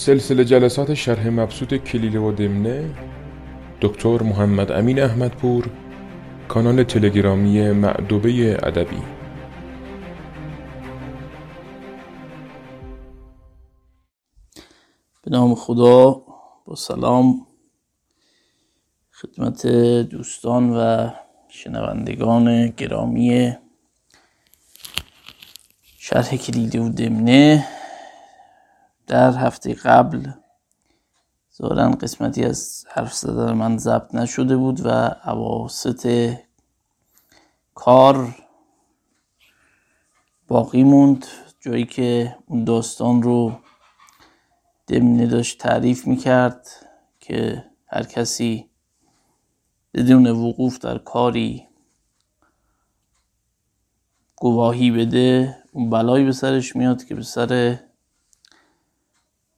سلسله جلسات شرح مبسوط کلیله و دمنه دکتر محمد امین احمدپور کانال تلگرامی معدوبه ادبی. به نام خدا با سلام. خدمت دوستان و شنوندگان گرامی شرح کلیله و دمنه. در هفته قبل ظاهرا قسمتی از حرف زدن من ضبط نشده بود و عواست کار باقی موند. جایی که اون داستان رو دمنه داشت تعریف می‌کرد که هر کسی بدون وقوف در کاری گواهی بده اون بلایی به سرش میاد که به سر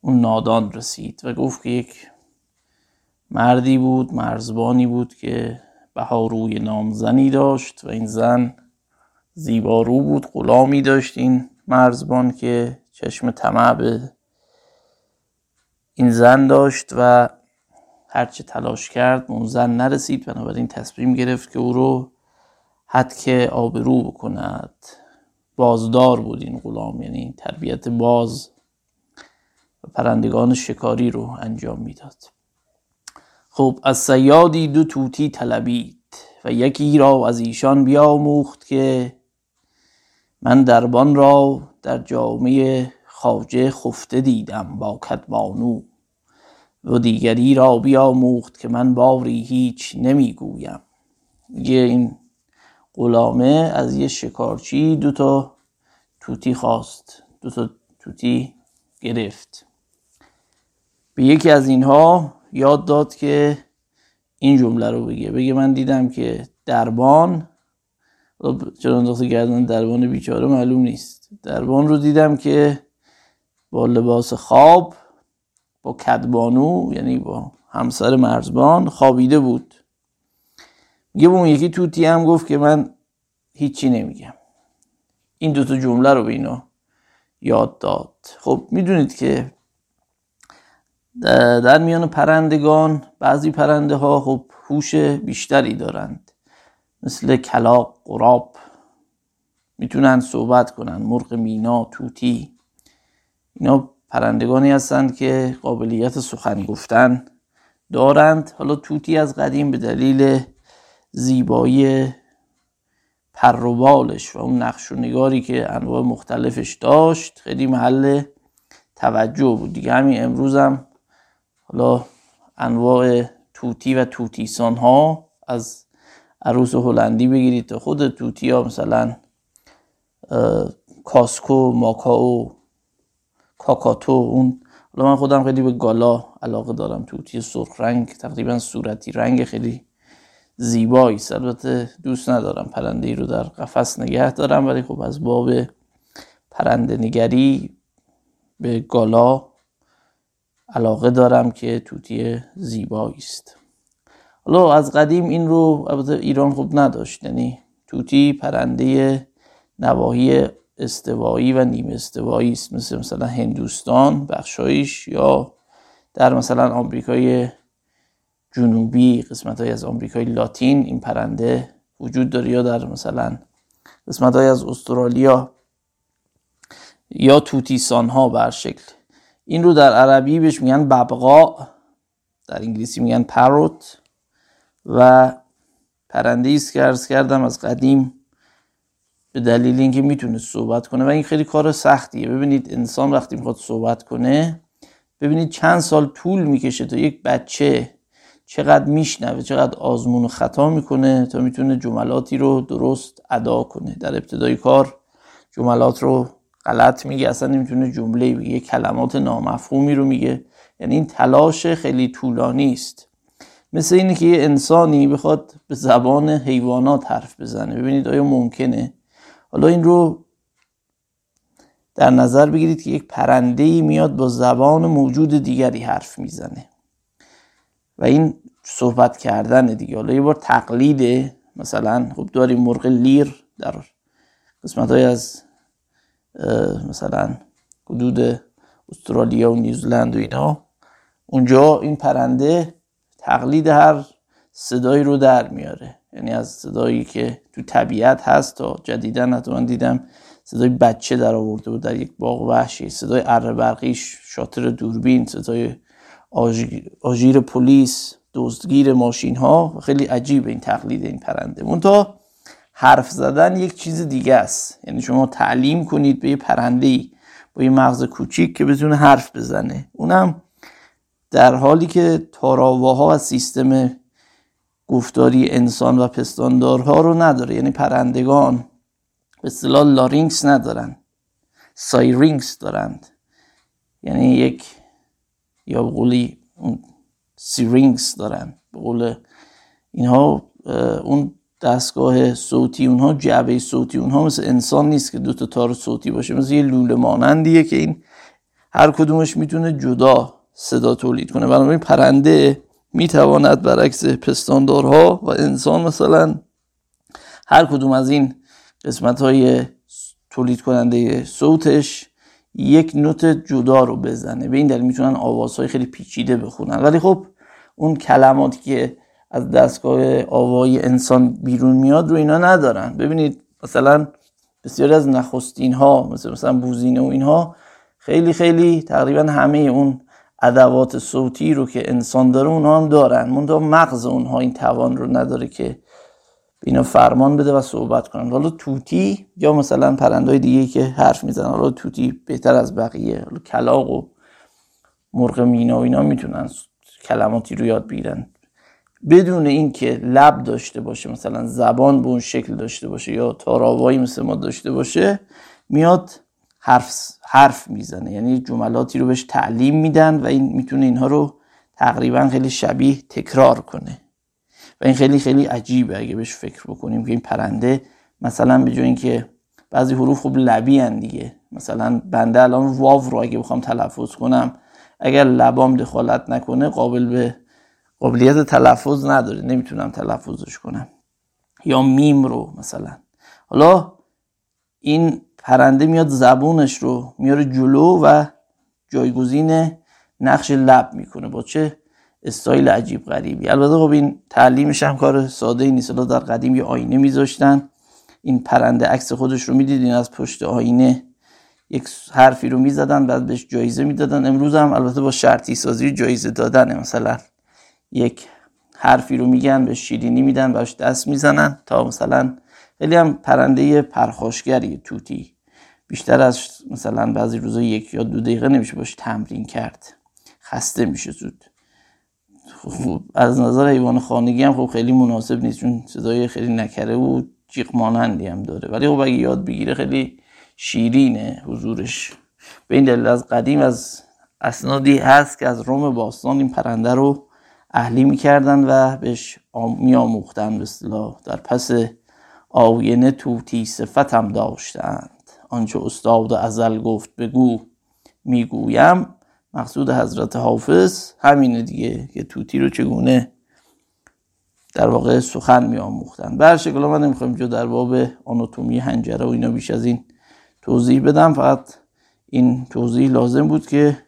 اون نادان رسید و گفت که یک مردی بود مرزبانی بود که بهاروی نامزنی داشت و این زن زیبارو بود غلامی داشت این مرزبان که چشم طمع به این زن داشت و هرچه تلاش کرد اون زن نرسید. بنابراین تصمیم گرفت که او رو حد که آبرو بکند. بازدار بود این غلام یعنی تربیت باز. پرندگان شکاری رو انجام می‌داد. خب از سیادی دو توتی طلبید و یکی را از ایشان بیاموخت که من دربان را در جامعه خاجه خفته دیدم با کدبانو و دیگری را بیاموخت که من باری هیچ نمی‌گویم. یه این غلامه از یه شکارچی دو تا توتی خواست دو تا توتی گرفت. به یکی از اینها یاد داد که این جمله رو بگه. بگه من دیدم که دربان چرا انداخته گردن دربان بیچاره معلوم نیست. دربان رو دیدم که با لباس خواب با کدبانو یعنی با همسر مرزبان خوابیده بود. میگه اون یکی توتی هم گفت که من هیچی نمیگم. این دوتا جمله رو به اینا یاد داد. خب می‌دونید که در میان پرندگان بعضی پرنده ها خب هوش بیشتری دارند. مثل کلاق قراب می‌تونن صحبت کنن مرغ مینا توتی. اینا پرندگانی هستند که قابلیت سخن گفتن دارند. حالا توتی از قدیم به دلیل زیبایی پر و بالش و اون نقش و نگاری که انواع مختلفش داشت خیلی محل توجه بود. دیگه همین امروز هم حالا انواع توتی و توتیسان ها از عروس هلندی بگیرید تا خود توتی ها مثلا کاسکو ماکاو کاکاتو اون. حالا من خودم خیلی به گالا علاقه دارم. توتی سرخ رنگ تقریبا صورتی رنگ خیلی زیبایی البته دوست ندارم پرنده ای رو در قفس نگه دارم ولی خب از باب پرنده نگری به گالا علاقه دارم که توتی زیبایی است. حالا از قدیم این رو البته ایران خوب نداشت. یعنی توتی پرنده نواحی استوایی و نیم استوایی است. مثل مثلا هندوستان بخشایش یا در مثلا آمریکای جنوبی قسمت های از آمریکای لاتین این پرنده وجود داره یا در مثلا قسمت های از استرالیا یا توتیسان ها بر شکل. این رو در عربی بهش میگن ببقا در انگلیسی میگن پروت و پرنده است که ارز کردم از قدیم به دلیل اینکه می‌تونه صحبت کنه و این خیلی کار سختیه. ببینید انسان وقتی می‌خواد صحبت کنه ببینید چند سال طول می‌کشه تا یک بچه چقدر میشنوه چقدر آزمون و خطا می‌کنه تا می‌تونه جملاتی رو درست ادا کنه. در ابتدای کار جملات رو غلط میگه اصلا نمی‌تونه جمله بگه کلمات نامفهومی رو میگه. یعنی این تلاش خیلی طولانی است. مثل اینه که یه انسانی بخواد به زبان حیوانات حرف بزنه. ببینید آیا ممکنه؟ حالا این رو در نظر بگیرید که یک پرنده میاد با زبان موجود دیگری حرف می‌زنه. و این صحبت کردن دیگه. حالا یه بار تقلیده. مثلا خب داریم مرغ لیر در قسمت های از مثلا حدود استرالیا و نیوزلند و اینا. اونجا این پرنده تقلید هر صدایی رو در میاره. یعنی از صدایی که تو طبیعت هست تا جدیدن حتما دیدم صدای بچه در آورده بود در یک باغ وحشی. صدای اره برقی شاتر دوربین صدای آژیر پلیس دزدگیر ماشین ها خیلی عجیب این تقلید این پرنده. منتها حرف زدن یک چیز دیگه است. یعنی شما تعلیم کنید به یه پرنده ای با یه مغز کوچیک که بتونه حرف بزنه. اونم در حالی که تارآواها و سیستم گفتاری انسان و پستاندارها رو نداره. یعنی پرندگان به اصطلاح larynx ندارن syrinx دارند. یعنی یا به قولی syrinx دارن. به اینها اون دستگاه صوتی اونها جعبه صوتی اونها مثل انسان نیست که دو تا تار صوتی باشه. مثل یه لوله مانندیه که این هر کدومش می‌تونه جدا صدا تولید کنه. بنابراین پرنده می‌تواند برعکس پستاندارها و انسان مثلا هر کدوم از این قسمت های تولید کننده صوتش یک نوت جدا رو بزنه. به این دلیل می‌تونن آوازهای خیلی پیچیده بخونن. ولی خب اون کلماتی که از دستگاه آوای انسان بیرون میاد رو اینا ندارن. ببینید مثلا بسیاری از نخستین ها مثل مثلا بوزینه و اینها خیلی خیلی تقریبا همه اون ادوات صوتی رو که انسان داره اونها هم دارن. منتها مغز اونها این توان رو نداره که اینا فرمان بده و صحبت کنن. حالا توتی یا مثلا پرندهای دیگه که حرف می‌زنن حالا توتی بهتر از بقیه کلاق و مرغ مینا و اینا می‌تونن کلماتی رو یاد بگیرن. بدون اینکه لب داشته باشه مثلا زبان به اون شکل داشته باشه یا تاراوایی مثل ما داشته باشه میاد حرف حرف می‌زنه. یعنی جملاتی رو بهش تعلیم میدن و این می‌تونه اینها رو تقریبا خیلی شبیه تکرار کنه. و این خیلی خیلی عجیبه. اگه بهش فکر بکنیم که این پرنده مثلا به جای اینکه بعضی حروف خوب لبی هن دیگه. مثلا بنده الان واو رو اگه بخوام تلفظ کنم اگر لبام دخالت نکنه قابل به قابلیت تلفظ نداره نمی‌تونم تلفظش کنم. یا میم رو مثلا. حالا این پرنده میاد زبونش رو میاره جلو و جایگزین نقش لب می‌کنه با چه استایل عجیب غریبی. البته خب این تعلیمش هم کار ساده ای نیست در قدیم یه آینه میذاشتن. این پرنده عکس خودش رو می‌دیدین از پشت آینه یک حرفی رو می‌زدن بعد بهش جایزه می‌دادن. امروز هم البته با شرطی سازی جایزه دادن مثلا. یک حرفی رو میگن به شیرینی میدن باش دست می‌زنن تا مثلا خیلی هم پرنده پرخاشگری توتی بیشتر از مثلا بعضی روزا یک یا دو دقیقه نمیشه باش تمرین کرد. خسته میشه زود. خب از نظر حیوان خانگی هم خب خیلی مناسب نیست چون صدای خیلی نکره و جیغ مانندی هم داره. ولی خب اگه یاد بگیره خیلی شیرینه حضورش. به این دلیل از قدیم از اسنادی هست که از روم باستان این پرنده رو اهلی می‌کردن و بهش میآموختن به اصطلاح. در پس آینه توتی صفت داشتند. آنچه استاد ازل گفت بگو. می‌گویم مقصود حضرت حافظ همینه دیگه که توتی رو چگونه در واقع سخن می آموختن به هر شکل من نمی‌خوایم جو در باب آناتومی هنجره و اینا بیش از این توضیح بدم. فقط این توضیح لازم بود که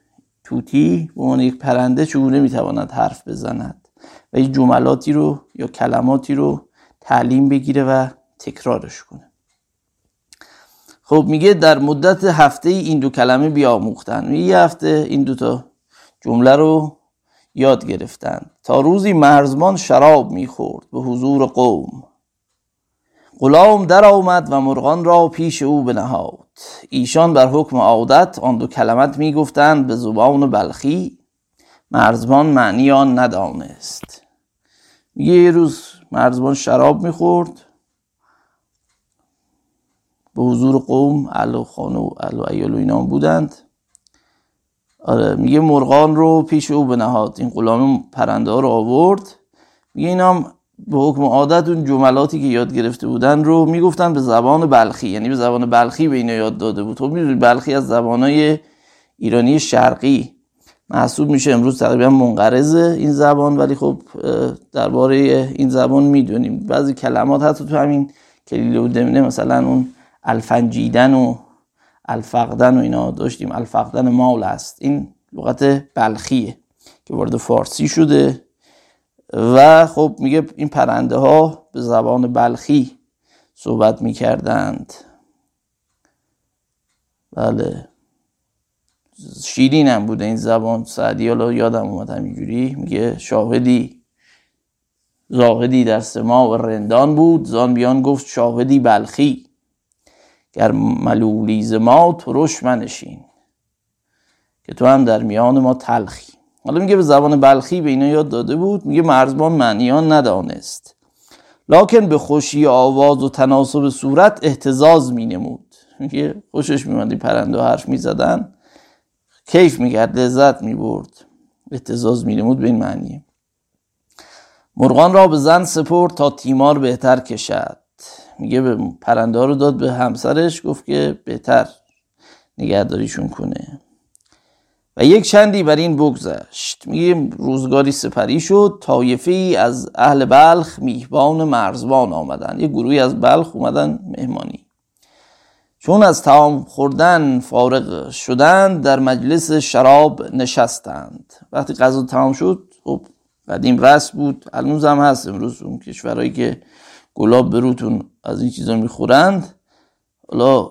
توتی به عنوان یک پرنده چگونه می‌تواند حرف بزند و این جملاتی رو یا کلماتی رو تعلیم بگیره و تکرارش کنه؟ خب میگه در مدت هفته این دو کلمه بیاموختن یه هفته این دو تا جمله رو یاد گرفتن تا روزی مرزمان شراب می‌خورد به حضور قوم. غلام در آمد و مرغان را پیش او بنهاد. ایشان بر حکم عادت آن دو کلمت می‌گفتند به زبان بلخی. مرزبان معنی آن ندانست. میگه یه روز مرزبان شراب می‌خورد. به حضور قوم اهل و خانه و اهل و ایال و اینا بودند. آره میگه مرغان رو پیش او بنهاد. این غلام پرنده ها رو آورد. میگه اینا به حکم عادت اون جملاتی که یاد گرفته بودن رو می‌گفتن به زبان بلخی یعنی به زبان بلخی به اینا یاد داده بود. خب می‌دونید بلخی از زبانهای ایرانی شرقی. محسوب میشه امروز تقریبا منقرض این زبان ولی خب درباره این زبان می‌دونیم. بعضی کلمات حتی تو همین کلیله و دمنه مثلا اون الفنجیدن و الفقدن و اینا داشتیم. الفقدن مال است این لغت بلخیه که وارد فارسی شده. و خب میگه این پرنده ها به زبان بلخی صحبت می‌کردند. بله. شیرین هم بوده این زبان. سعدی حالا یادم اومد همینجوری. میگه شاهدی. زاهدی در سما و رندان بود. زان بیان گفت شاهدی بلخی. گر ملولی ما ترش منشین. که تو هم در میان ما تلخی. حالا میگه به زبان بلخی به اینا یاد داده بود میگه مرزبان معنیان ندانست. لکن به خوشی آواز و تناسب صورت احتزاز مینمود. میگه خوشش میماندی پرنده حرف می‌زدن. کیف می‌کرد لذت می‌برد. احتزاز مینمود به این معنیه مرغان را به زن سپرد تا تیمار بهتر کشد. میگه به پرنده ها رو داد به همسرش گفت که بهتر نگهداریشون کنه. و یک چندی بر این بگذشت. میگه روزگاری سپری شد طایفه ای از اهل بلخ میهبان مرزبان آمدن. یه گروهی از بلخ اومدن مهمانی. چون از تمام خوردن فارغ شدن در مجلس شراب نشستند. وقتی غذا تمام شد خب قدیم رس بود. الان هم هست. امروز اون کشورهایی که گلاب بروتون از این چیزا می‌خورند حالا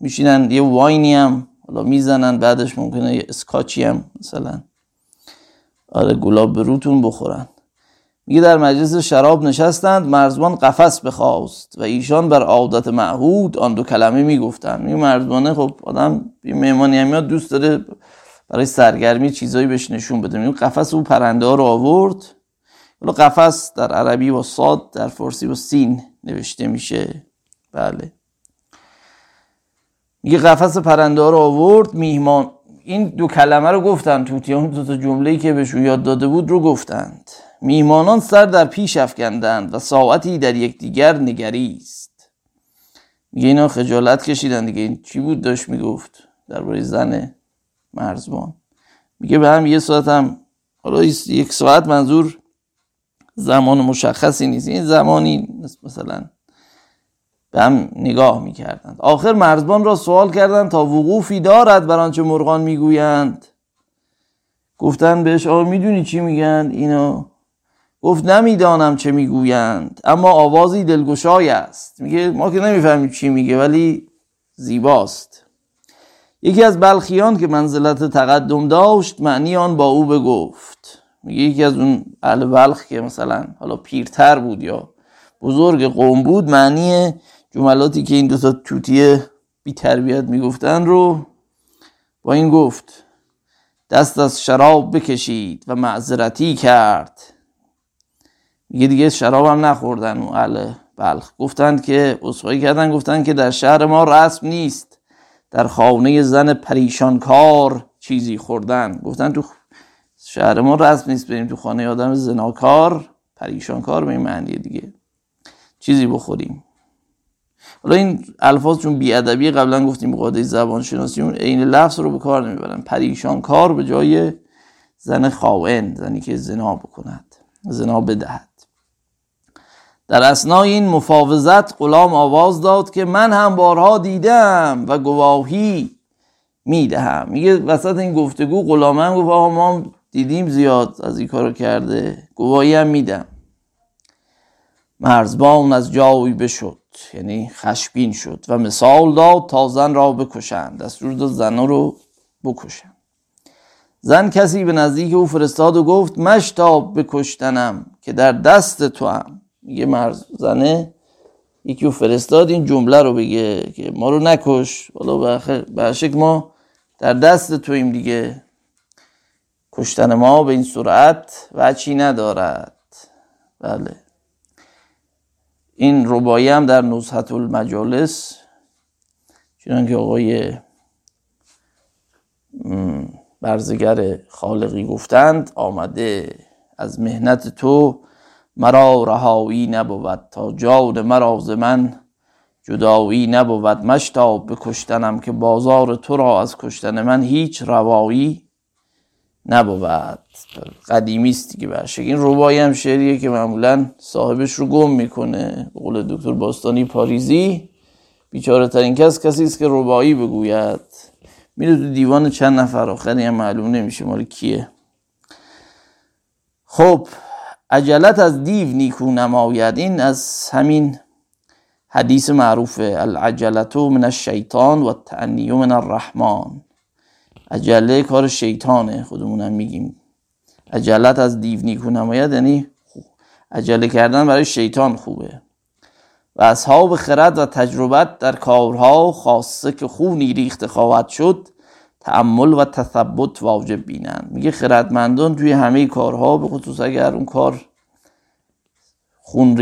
میشینن. یه واینی هم حالا می‌زنن بعدش ممکنه یه اسکاچی هم مثلا آره گلاب بروتون بخورن. میگه در مجلس شراب نشستند مرزبان قفس بخواست و ایشان بر عادت معهود آن دو کلمه می‌گفتند. میگه مرزبانه خب آدم یه مهمانی هم یاد دوست داره برای سرگرمی چیزایی بهش نشون بده. میگه قفس او پرنده ها رو آورد. حالا قفس در عربی با صاد در فارسی با سین نوشته میشه. بله. میگه قفس پرنده رو آورد میهمان. این دو کلمه رو گفتن توتیان دو تا جمله که بهشون یاد داده بود رو گفتند. میهمانان سر در پیش افکندند و ساعتی در یکدیگر نگریست. میگه اینا خجالت کشیدن دیگه. این چی بود؟ داشت می‌گفت درباره زن مرزبان. میگه به هم یه ساعت هم حالا یک ساعت منظور زمان مشخصی نیست. این زمانی مثلا به هم نگاه می‌کردند. آخر مرزبان را سوال کردند تا وقوفی دارد بر آنچه مرغان می‌گویند. گفتن بهش آقا می‌دونی چی میگن؟ اینو گفت نمی‌دانم چه می‌گویند. اما آوازی دلگشای است. میگه ما که نمی‌فهمیم چی میگه ولی زیباست. یکی از بلخیان که منزلت تقدم داشت معنی آن با او بگفت. میگه یکی از اون اهل بلخ که مثلا حالا پیرتر بود یا بزرگ قوم بود معنی جملاتی که این دوتا توتیه بی تربیت می‌گفتن رو با این گفت دست از شراب بکشید و معذرتی کرد. میگه دیگه شراب هم نخوردن اون اهل بلخ. گفتند که اصفایی کردن گفتن که در شهر ما رسم نیست. در خانه زن پریشان کار چیزی خوردن. گفتن تو شهر ما رسم نیست بریم تو خانه آدم زناکار پریشان کار به این معنی دیگه. چیزی بخوریم. حالا این الفاظ چون بیادبی قبلا گفتیم قاعده زبان شناسی اون عین لفظ رو به کار نمی‌برن. پریشان کار به جای زن خائن زنی که زنا بکند زنا بدهد. در اسنای این مفاوضت غلام آواز داد که من هم بارها دیدم و گواهی می‌دهم. میگه وسط این گفتگو غلام هم گفت آقا ما دیدیم زیاد از این کارو کرده گواهی هم میدم. مرزبان از جایی بشد. یعنی خشبین شد و مثال داد تا زن را بکشند. دستور داد زن رو بکشند. زن کسی به نزدیک او فرستاد و گفت مشتاب بکشتنم که در دست تو هم میگه مرز زنه یکی او فرستاد این جمله رو بگه که ما رو نکش. حالا به ما در دست تویم دیگه. کشتن ما به این سرعت وچی ندارد. بله. این ربایی هم در نزحت المجالس چنان که آقای برزگر خالقی گفتند آمده از مهنت تو مرا رهایی نبود تا جان مرا ز من جدایی نبود مشتاب به کشتنم که بازار تو را از کشتن من هیچ روایی نبود. قدیمی است دیگه برشه این روایی هم شعریه که معمولا صاحبش رو گم می‌کنه. قول دکتر باستانی پاریزی. بیچاره ترین کس کسی است که ربایی بگوید. میره تو دیوان چند نفر. آخری هم معلوم نمیشه مال کیه. خب عجلت از دیو نیکو نماید. این از همین حدیث معروف العجلتو من الشیطان و تعنیو من الرحمن. عجله کار شیطانه خودمونم میگیم. عجلت از دیو نیکو نماید یعنی عجله کردن برای شیطان خوبه. و اصحاب خرد و تجربت در کارها خاصه که خونی ریخته خواهد شد تعمل و تثبت واجب بینند. میگه خردمندان توی همه کارها به خصوص اگر اون کار خون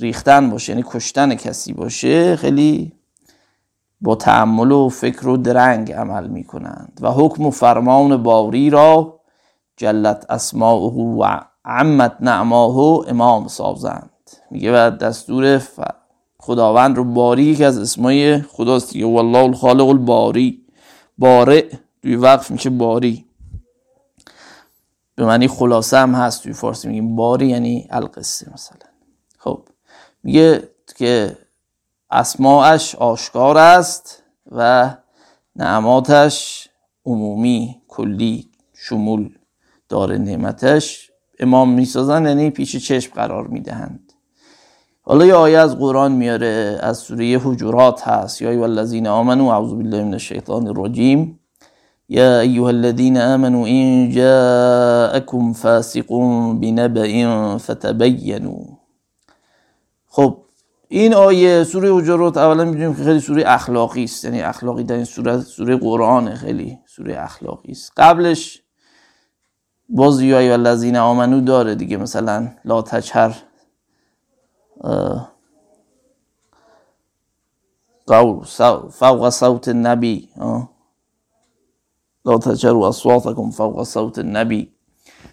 ریختن باشه یعنی کشتن کسی باشه خیلی با تعمل و فکر و درنگ عمل می‌کنند و حکم و فرمان باری را جلت اسماعه و عمت نعماه امام سازند. میگه و دستور خداوند رو باری یکی از اسمای خداست. دیگه والله الخالق الباری. بارع توی وقف میشه باری. به معنی خلاصه هم هست توی فارسی. میگیم باری یعنی القصه مثلا. خب. میگه که اسماعش آشکار است و نعماتش عمومی کلی شمول داره نعمتش. امام می‌سازن یعنی پیش چشم قرار می‌دهند. حالا یه آیه از قرآن میاره از سوره حجرات هست. یا ایوه الذین آمنوا اعوذ بالله من الشیطان الرجیم. یا ایها الذین آمنوا این جاءکم فاسق بنبأ فتبینوا. خب این آیه سوره حجرات اولا می‌دونیم که خیلی سوره اخلاقی است. یعنی اخلاقی در این سوره سوره قرآن خیلی سوره اخلاقی است. قبلش باز یا ایها الذین آمنو داره دیگه. مثلا لا تجهر قول فوق صوت النبی. لا تجروا اصواتكم فوق صوت النبی.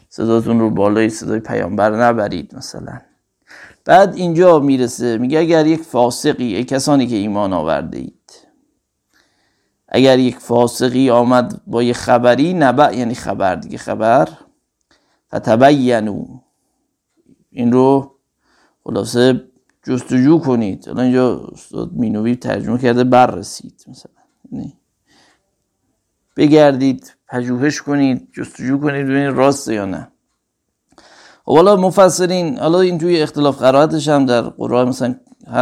صداتون رو بالای صدای پیامبر نبرید مثلا. بعد اینجا می‌رسه میگه اگر یک فاسقی ای کسانی که ایمان آورده اید. اگر یک فاسقی آمد با یه خبری نبع یعنی خبر دیگه خبر. فتبینو این رو خلاصه جستجو کنید. الان اینجا استاد مینوی ترجمه کرده بررسید مثلا. یعنی بگردید پژوهش کنید جستجو کنید ببینید راست یا نه. و حالا مفسرین حالا این توی اختلاف قرائتش هم در قرآن مثلا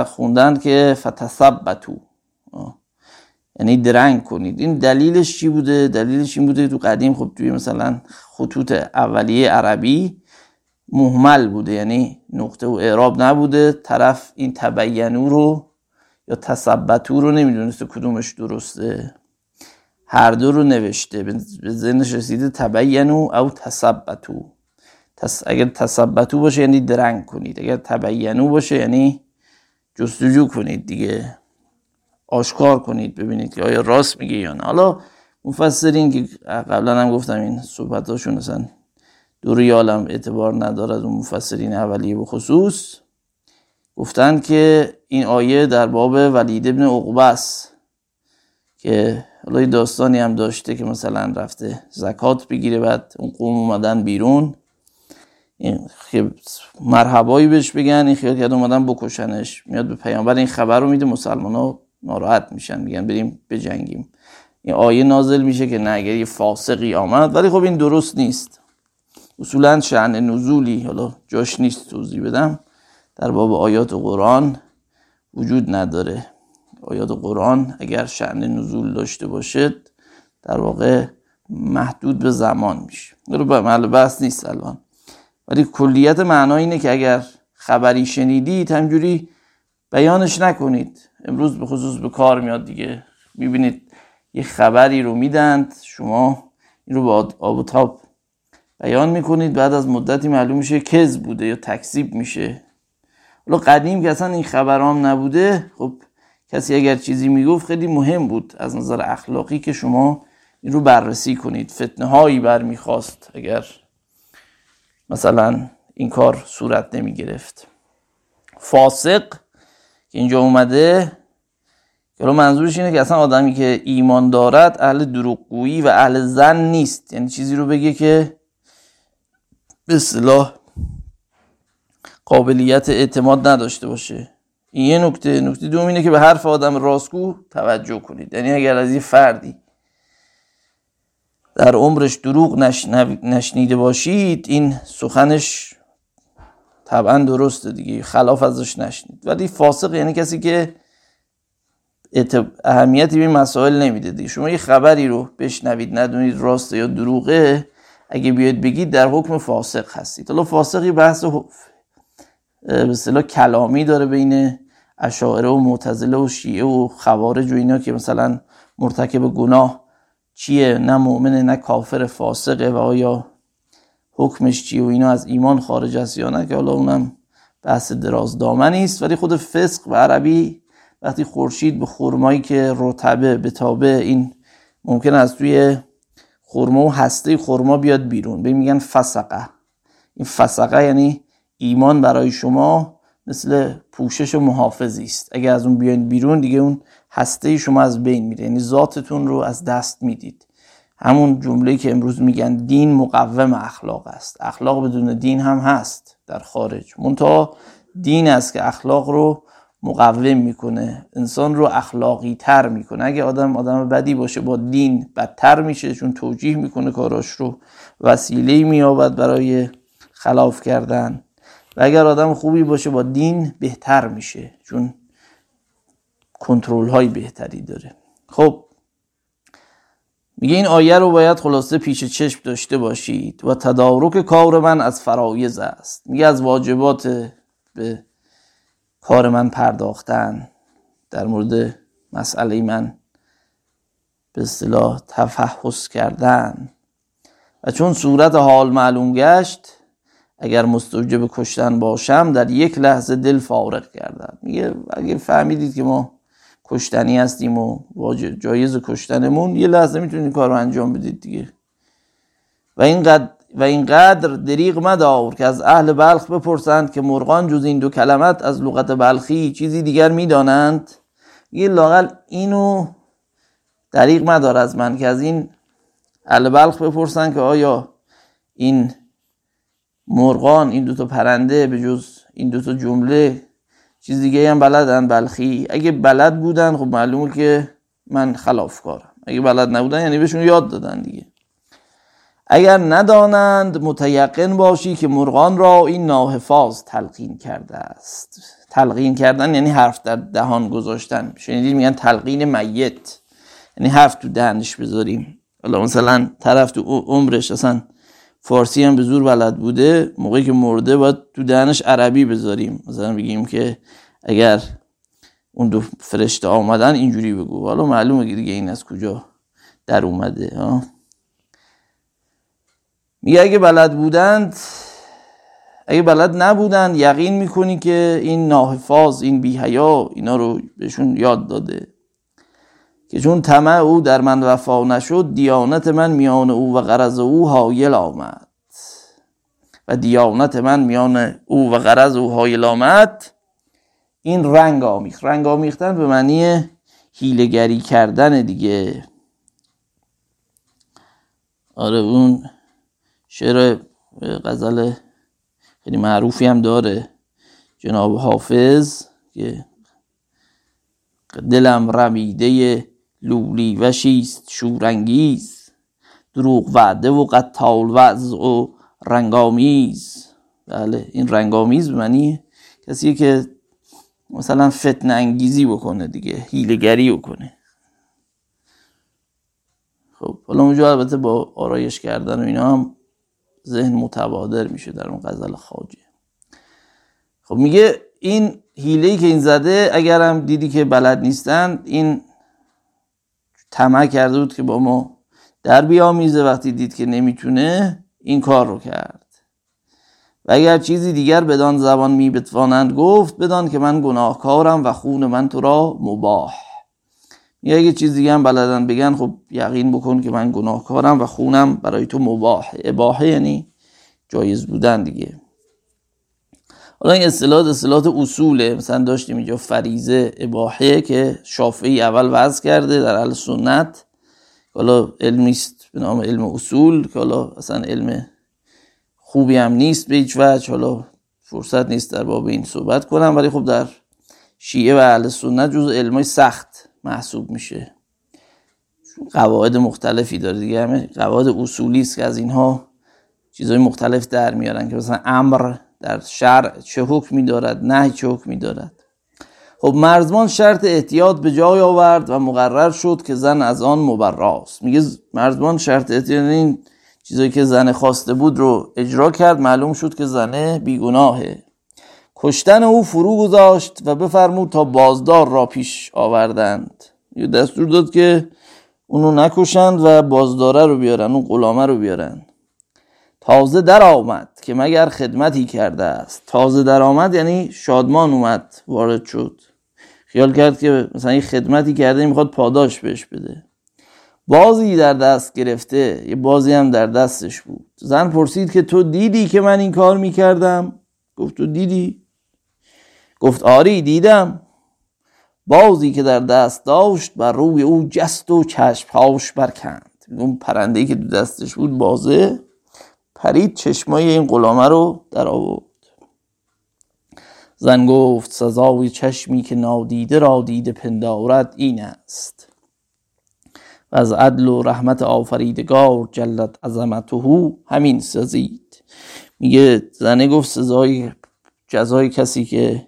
خوندن که فتثبتو. یعنی درنگ کنید. این دلیلش چی بوده؟ دلیلش این بوده تو قدیم خب توی مثلا خطوط اولیه عربی محمل بوده. یعنی نقطه و اعراب نبوده. طرف این تبینو رو یا تثبتو رو نمی‌دونسته کدومش درسته. هر دو رو نوشته. به ذهنش رسیده تبینو او تثبتو. تس... اگر تثبتو باشه یعنی درنگ کنید اگر تبینو باشه یعنی جستجو کنید دیگه آشکار کنید ببینید که آیا راست میگه یا نه. حالا مفسرین که قبلا هم گفتم این صحبتاشون مثلا دو ریالم اعتبار ندارد اون مفسرین اولیه به خصوص. گفتن که این آیه در باب ولید ابن عقبه که حالا داستانی هم داشته که مثلا رفته زکات بگیره بعد اون قوم اومدن بیرون. این مرحبایی بهش بگن این خیال کرد اومدن بکشنش. میاد به پیامبر این خبر رو میده مسلمان ها ناراحت میشن میگن بریم بجنگیم. این آیه نازل میشه که نه اگر یه فاسقی آمد. ولی خب این درست نیست. اصولا شعن نزولی حالا جاش نیست توضیح بدم. در باب آیات قرآن وجود نداره. آیات قرآن اگر شعن نزول داشته باشد در واقع محدود به زمان میشه. رو به محل بحث نیست الان. ولی کلیت معنا اینه که اگر خبری شنیدید همجوری بیانش نکنید. امروز به خصوص به کار میاد دیگه. می‌بینید یه خبری رو میدند شما این رو با آب و تاب بیان می‌کنید. بعد از مدتی معلوم میشه کز بوده یا تکذیب میشه. حالا قدیم که اصلا این خبرام نبوده خب کسی اگر چیزی می‌گفت خیلی مهم بود از نظر اخلاقی که شما این رو بررسی کنید. فتنه هایی برمیخواست اگر مثلا این کار صورت نمی گرفت. فاسق که اینجا اومده که منظورش اینه که اصلا آدمی که ایمان دارد اهل دروغگویی و اهل زن نیست. یعنی چیزی رو بگه که به اصطلاح قابلیت اعتماد نداشته باشه. این یه نکته. نکته دوم اینه که به حرف آدم راستگو توجه کنید. یعنی اگر از یه فردی در عمرش دروغ نشنیده باشید این سخنش طبعا درسته دیگه خلاف ازش نشنید. ولی فاسق یعنی کسی که اهمیتی به این مسائل نمیده دیگه. شما یه خبری رو بشنوید ندونید راست یا دروغه اگه بیاید بگید در حکم فاسق هستید. حالا فاسقی بحث به اصطلاح کلامی داره بین اشاعره و معتزله و شیعه و خوارج و اینا که مثلا مرتکب گناه چیه؟ نه مؤمنه نه کافر فاسقه و آیا حکمش چیه و اینا از ایمان خارج است یا نه؟ که حالا اونم بحث دراز دامنی است. ولی خود فسق و عربی وقتی خورشید به خرمایی که رتبه به تابه این ممکن است توی خرما و هسته خرما بیاد بیرون. به میگن فسقه. این فسقه یعنی ایمان برای شما مثل پوشش و محافظی است. اگر از اون بیاین بیرون دیگه اون هسته شما از بین میره. یعنی ذاتتون رو از دست می‌دید. همون جمله که امروز میگن دین مقوم اخلاق است. اخلاق بدون دین هم هست در خارج. منتها دین است که اخلاق رو مقوم می‌کنه. انسان رو اخلاقی تر می‌کنه. اگه آدم آدم بدی باشه با دین بدتر میشه چون توجیه می‌کنه کاراش رو وسیله میابد برای خلاف کردن. و اگر آدم خوبی باشه با دین بهتر میشه. چون کنترل های بهتری داره. خب میگه این آیه رو باید خلاصه پیش چشم داشته باشید و تدارک کار من از فرایز است. میگه از واجبات به کار من پرداختن. در مورد مسئله من به اصطلاح تفحص کردن. و چون صورت حال معلوم گشت اگر مستوجب کشتن باشم در یک لحظه دل فارغ کردن میگه اگه فهمیدید که ما کشتنی هستیم و جایز کشتنمون یه لحظه می‌تونید کار رو انجام بدید دیگه. و اینقدر و اینقدر دریغ مدار که از اهل بلخ بپرسند که مرغان جز این دو کلمت از لغت بلخی چیزی دیگر می‌دانند. یه لاقل اینو دریغ مدار از من که از این اهل بلخ بپرسند که آیا این مرغان این دوتا پرنده به جز این دوتا جمله چیز دیگه هم بلدن؟ بلخی. اگه بلد بودن خب معلومه که من خلاف کارم. اگه بلد نبودن یعنی بهشون یاد دادن دیگه. اگر ندانند متیقن باشی که مرغان را این ناحفاظ تلقین کرده است. تلقین کردن یعنی حرف در دهان گذاشتن. شنیدید میگن تلقین میت. یعنی حرف تو دهنش بذاریم. حالا مثلا طرف تو عمرش اصلا فارسی هم به زور بلد بوده. موقعی که مرده باید تو دهنش عربی بذاریم. مثلا بگیم که اگر اون دو فرشته آمدن اینجوری بگو. حالا معلومه دیگه این از کجا در اومده ها؟ میگه اگه بلد بودند اگه بلد نبودند یقین می‌کنی که این ناحفاظ این بیهیا اینا رو بهشون یاد داده. که چون طمع او در من وفا نشد دیانت من میان او و غرض او حایل آمد. و دیانت من میان او و غرض او حایل آمد. این رنگ آمیخت. رنگ آمیختن به معنی هیلگری کردن دیگه. آره اون شعر غزل خیلی معروفی هم داره. جناب حافظ که دلم رمیده لولی وشیست شورانگیز دروغ وعده و قتال وعظ و رنگامیز. بله این رنگامیز به کسی که مثلا فتن انگیزی بکنه دیگه هیلگری بکنه. خب حالا اونجا البته با آرایش کردن و اینا هم ذهن متبادر میشه در اون غزل خاجه. خب میگه این هیله که این زده اگرم دیدی که بلد نیستن این طمع کرده بود که با ما در بیامیزه وقتی دید که نمی‌تونه این کار رو کرد. و اگر چیزی دیگر بدان زبان می بتوانند گفت بدان که من گناهکارم و خون من تو را مباح. یا اگه چیز دیگه هم بلدن بگن خب یقین بکن که من گناهکارم و خونم برای تو مباح. اباحه یعنی جایز بودن دیگه. حالا این اصطلاحات اصطلاحات اصوله. مثلا داشتیم اینجا فریزه اباحه که شافعی اول وضع کرده در اهل سنت. حالا علمی است به نام علم اصول که حالا اصلا علم خوبی هم نیست به هیچ وجه. حالا فرصت نیست در باب این صحبت کنم ولی خب در شیعه و اهل سنت جز علمای سخت محسوب میشه. قواعد مختلفی داره دیگه. همه قواعد اصولی است که از اینها چیزهای مختلف در میارن که مثلا امر در شرع چه حکمی دارد نه چه حکمی دارد. خب مرزمان شرط احتیاط به جای آورد و مقرر شد که زن از آن مبراست. میگه مرزمان شرط احتیاط این چیزایی که زن خواسته بود رو اجرا کرد معلوم شد که زنه بیگناهه. کشتن او فرو گذاشت و بفرمود تا بازدار را پیش آوردند. یه دستور داد که اونو نکشند و بازداره رو بیارن اون غلامه رو بیارن. تازه در آمد که مگر خدمتی کرده است. تازه در آمد یعنی شادمان اومد وارد شد. خیال کرد که مثلا یه خدمتی کرده می‌خواد پاداش بهش بده. بازی در دست گرفته یه بازی هم در دستش بود. زن پرسید که تو دیدی که من این کار می‌کردم؟ گفت تو دیدی؟ گفت آری دیدم. بازی که در دست داشت بر روی او جست و چشمهاش برکند. اون پرنده که دو دستش بود بازه. پرید چشمای این غلامه رو در آورد. زن گفت سزای چشمی که نادیده را دیده پندارد این است. و از عدل و رحمت آفریدگار جلت عظمته همین سزید. میگه زنه گفت سزای جزای کسی که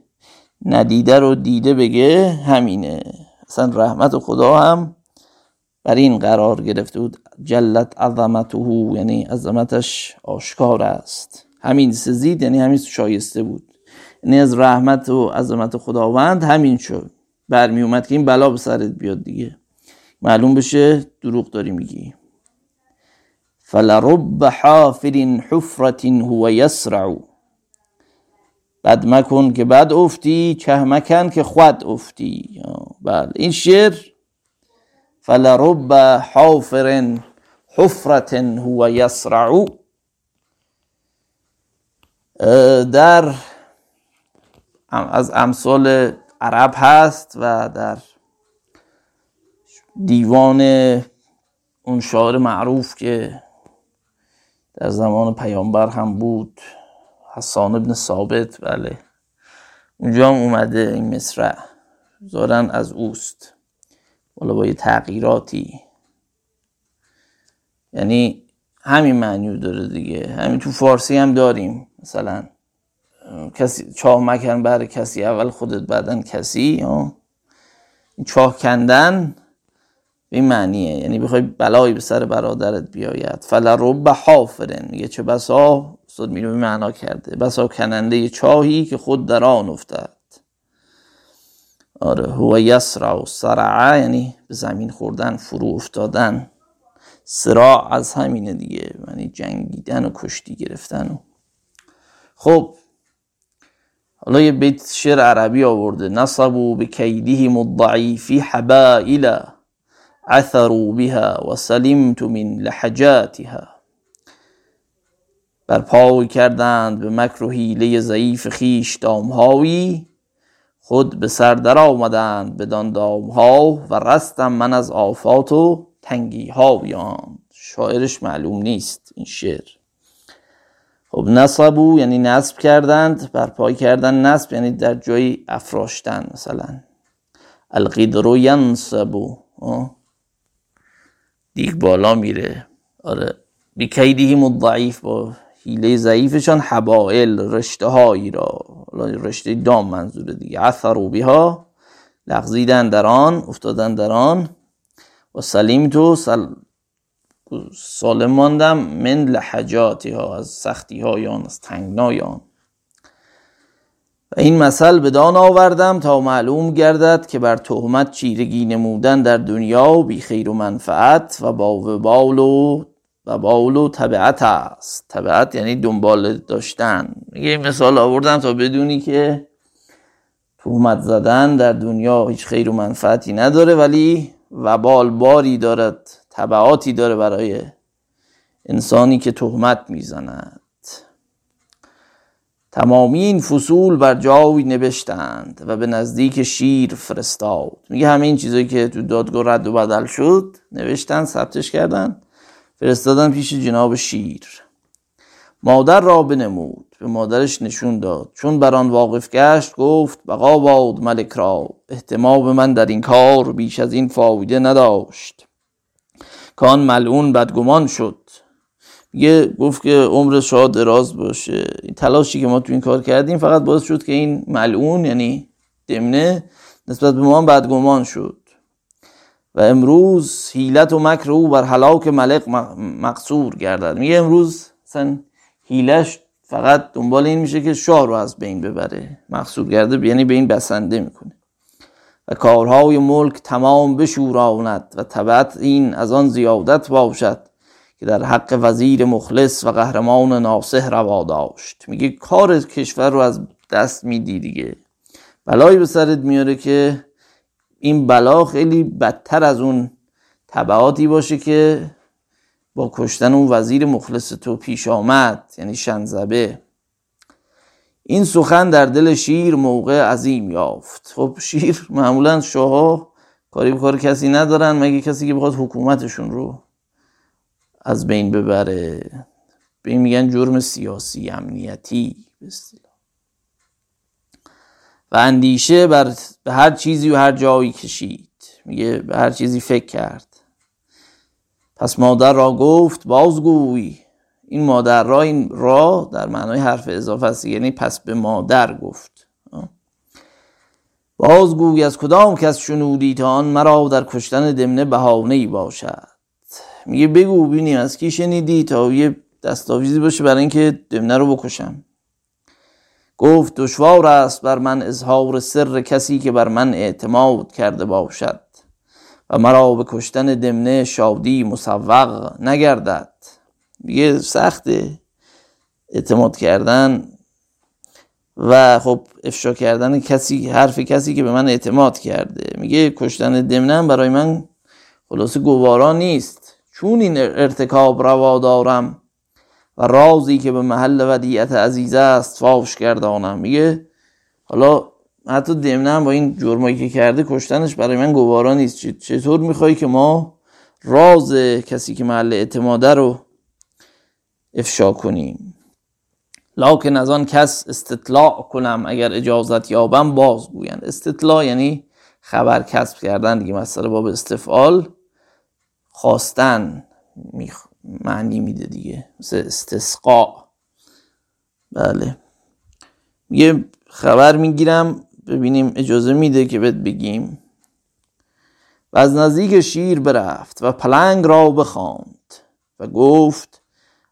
ندیده رو دیده بگه همینه. اصلا رحمت خدا هم بر این قرار گرفته بود. جلت عظمته یعنی عظمتش آشکار است. همین سزید یعنی همین شایسته بود. یعنی از رحمت و عظمت خداوند همین شد. برمی اومد که این بلا به سرت بیاد دیگه. معلوم بشه دروغ داری میگی. فلرب حافر حفرة هو یسرع. بد مکن که بد افتی چه مکن که خود افتی. بله. این شعر فلرب حافر حفرت هو یسرع در از امثال عرب هست و در دیوان اون شاعر معروف که در زمان پیامبر هم بود حسان ابن ثابت. بله. اونجا هم اومده این مصرع. زارن از اوست. والا با یه تغییراتی. یعنی همین معنی داره دیگه. همین تو فارسی هم داریم. مثلا کسی چاه مکن بر کسی اول خودت بعدن کسی چاه کندن به این معنیه. یعنی بخوای بلایی به سر برادرت بیاید. فلرب حافرن. میگه چه بسا؟ استاد میرو معنا کرده. بسا کننده چاهی که خود در آن افتد. آره. هو یسرع و سرعه یعنی به زمین خوردن فرو افتادن. سراع از همینه دیگه. یعنی جنگیدن و کشتی گرفتن و. خب. حالا یه بیت شعر عربی آورده. نصبو به کیدهم الضعیفی حبائل عثروا بها و سلمت من لحجاتها. برپای کردند به مکر و حیله ضعیف خیش دامهایی. خود به سر در آمدند بدان دامها و رستم من از آفات و تنگی ها بیان شاعرش معلوم نیست این شعر. خب نصبو یعنی نصب کردند برپای کردن نصب یعنی در جای افراشتن مثلا. القدر ینصبو دیگ بالا میره. آره. بیکیدیهم الضعیف. با حیله ضعیفشان حبائل رشته هایی را رشته دام منظوره دیگه. اثرو بیها لغزیدن در آن افتادن در آن. و سلیم تو سل... سالم ماندم من لحجاتی ها از سختی هایان از تنگنایان و این مثل به دان آوردم تا معلوم گردد که بر تهمت چیرگی نمودن در دنیا بی خیر و منفعت و با وبال و و باول و طبیعت است. طبیعت یعنی دنبال داشتن. یه مثال آوردم تا بدونی که تهمت زدن در دنیا هیچ خیر و منفعتی نداره ولی وبال باری دارد طبعاتی داره برای انسانی که تهمت می‌زند. تمامی این فصول بر جای نوشتند و به نزدیک شیر فرستاد. میگه همه این چیزایی که تو دادگاه رد و بدل شد نوشتن ثبتش کردن. فرستادن پیش جناب شیر. مادر را بنمود به مادرش نشون داد. چون بر آن واقف گشت گفت بقا باد ملک را احتمام من در این کار بیش از این فایده نداشت. کان ملعون بدگمان شد. یه گفت که عمر شاد دراز باشه. این تلاشی که ما تو این کار کردیم فقط باعث شد که این ملعون یعنی دمنه نسبت به ما بدگمان شد. و امروز حیلت و مکر او بر حلاک ملک مقصور گردد. میگه امروز مثلا هیلش فقط دنبال این میشه که شاه رو از بین ببره. مقصود گرده یعنی به این بسنده می‌کنه. و کارهای ملک تمام بشوراند و طبعت این از آن زیادت باشد که در حق وزیر مخلص و قهرمان ناصح روا داشت. میگه کار کشور رو از دست میدی دیگه. بلایی به سرت میاره که این بلا خیلی بدتر از اون طبعاتی باشه که با کشتن اون وزیر مخلص تو پیش آمد یعنی شنزبه. این سخن در دل شیر موقع عظیم یافت. خب شیر معمولا شاه کاری به کار کسی ندارن مگه کسی که بخواد حکومتشون رو از بین ببره؟ به این میگن جرم سیاسی امنیتی. به اندیشه بر هر چیزی و هر جایی کشید. میگه به هر چیزی فکر کرد. پس مادر را گفت بازگوی. این مادر را این را در معنای حرف اضافه است یعنی پس به مادر گفت. بازگوی از کدام کس شنودی تا آن مرا در کشتن دمنه بهانه ای باشد؟ میگه بگو بینیم از کی شنیدی تا یه دستاویزی باشه برای اینکه دمنه رو بکشم. گفت دشوار است بر من اظهار سر کسی که بر من اعتماد کرده باشد و مرا به کشتن دمنه شادی مسوق نگردد. میگه سخته اعتماد کردن و خب افشا کردن کسی حرف کسی که به من اعتماد کرده. میگه کشتن دمنه برای من خلاصه گوارا نیست. چون این ارتکاب روا دارم. و رازی که به محل ودیعت عزیزه است فاش گردانم. میگه حالا حتی دمنه با این جرمایی که کرده کشتنش برای من گوارا نیست. چطور می‌خوای که ما راز کسی که محل اعتماده رو افشا کنیم؟ لاکن از آن کس استطلاع کنم اگر اجازت یابم باز گویند. استطلاع یعنی خبر کسب کردن دیگه مثلا باب استفعال خواستن معنی میده دیگه. مثل استسقا بله. یه خبر می‌گیرم ببینیم اجازه میده که بهت بگیم. و از نزدیک شیر برفت و پلنگ را بخواند و گفت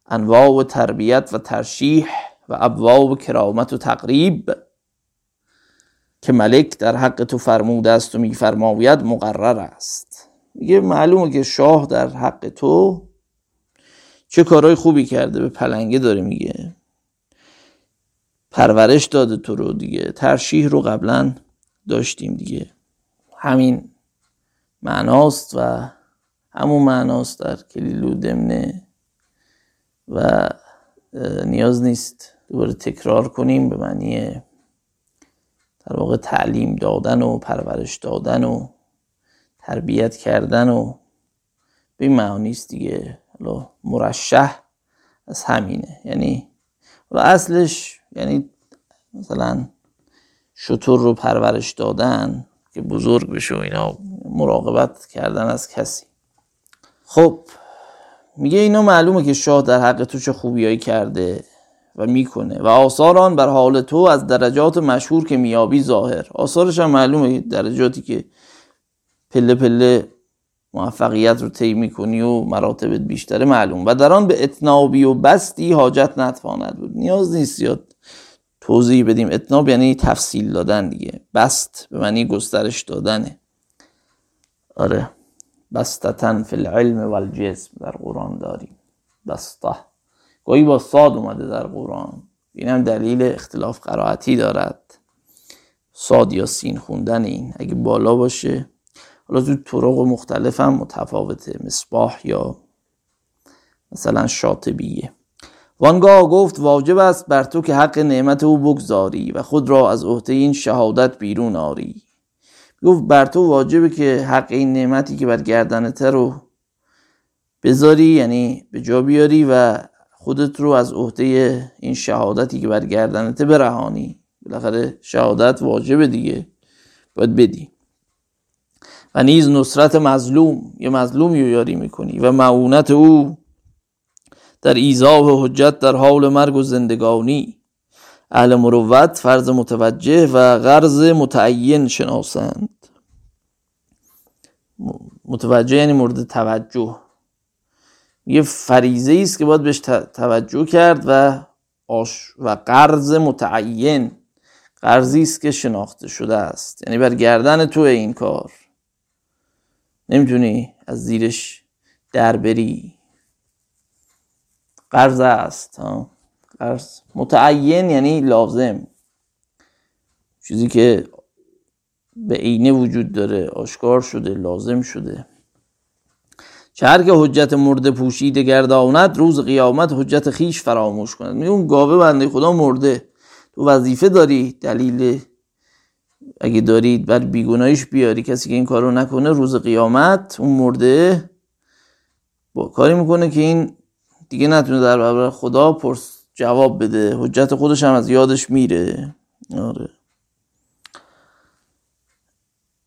انواع تربیت و ترشیح و ابواب کرامت و تقریب که ملک در حق تو فرموده است و میفرماید مقرر است میگه معلومه که شاه در حق تو چه کارهای خوبی کرده به پلنگه داره میگه. پرورش داده تو رو دیگه. ترشیح رو قبلا داشتیم دیگه. همین معناست و همون معناست در کلیلو دمنه و نیاز نیست دوباره تکرار کنیم به معنی در واقع تعلیم دادن و پرورش دادن و تربیت کردن و به این معانیست دیگه. حالا مرشح از همینه. یعنی و اصلش یعنی مثلا شطور رو پرورش دادن که بزرگ بشه و اینا مراقبت کردن از کسی. خب میگه اینا معلومه که شاه در حق تو چه خوبیایی کرده و می‌کنه و آثار آن بر حال تو از درجات مشهور که میابی ظاهر. آثارش هم معلومه درجاتی که پله پله موفقیت رو طی می‌کنی و مراتبت بیشتره معلوم. و در آن به اتنابی و بستی حاجت نتواند بود. نیاز نیست یاد توضیح بدیم. اتناب یعنی تفصیل دادن دیگه. بست به معنی گسترش دادنه. آره. بستتن فی العلم و الجسم در قرآن داریم. بسته گاهی با ساد اومده در قرآن. اینم دلیل اختلاف قرائتی دارد. ساد یا سین خوندن این. اگه بالا باشه حالا تو طرق مختلف هم متفاوته مصباح یا مثلا شاطبیه. وانگاه گفت واجب است بر تو که حق نعمت او بگذاری و خود را از عهده این شهادت بیرون آری. گفت بر تو واجبه که حق این نعمتی که بر گردنته رو بذاری یعنی به جا بیاری و خودت رو از عهده این شهادتی که بر گردنته برهانی. بالاخره شهادت واجبه دیگه باید بدی. و نیز نصرت مظلوم یه مظلومی رو یاری می‌کنی و معونت او در ایزاه حجت در حال مرگ و زندگانی. اهل مروت فرض متوجه و غرض متعین شناسند. متوجه یعنی مورد توجه. یه فریزه است که باید بهش توجه کرد و آش و قرض متعین قرضی است که شناخته شده است. یعنی بر گردن تو این کار. نمی‌تونی از زیرش در بری. قرض است ها. قرض. متعین یعنی لازم. چیزی که به عینه وجود داره آشکار شده لازم شده. چه که حجت مرده پوشیده گرداند روز قیامت حجت خیش فراموش کند. می اون گاوه بنده خدا مرده. تو وظیفه داری دلیل اگه دارید بر بیگناهیش بیاری کسی که این کارو نکنه روز قیامت اون مرده با کاری می‌کنه که این دیگه نتونه در برابر خدا پرس جواب بده. حجت خودش هم از یادش میره. آره.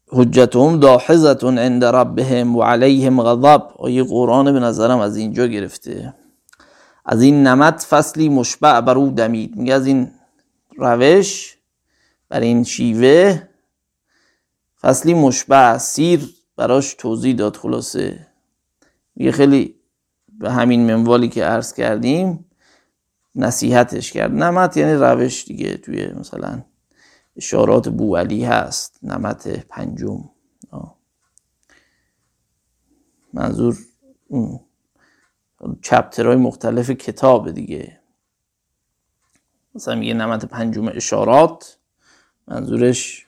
حجتهم داحظتون عند ربهم و علیهم غضب. آیه قرآن به نظرم از اینجا گرفته. از این نمت فصلی مشبع بر او دمید. میگه از این روش بر این شیوه فصلی مشبع سیر براش توضیح داد خلاصه. میگه خیلی به همین منوالی که عرض کردیم نصیحتش کرد. نمت یعنی روش دیگه توی مثلا اشارات بو علی هست. نمت پنجم. منظور چپترهای مختلف کتاب دیگه. مثلا میگه نمت پنجم اشارات. منظورش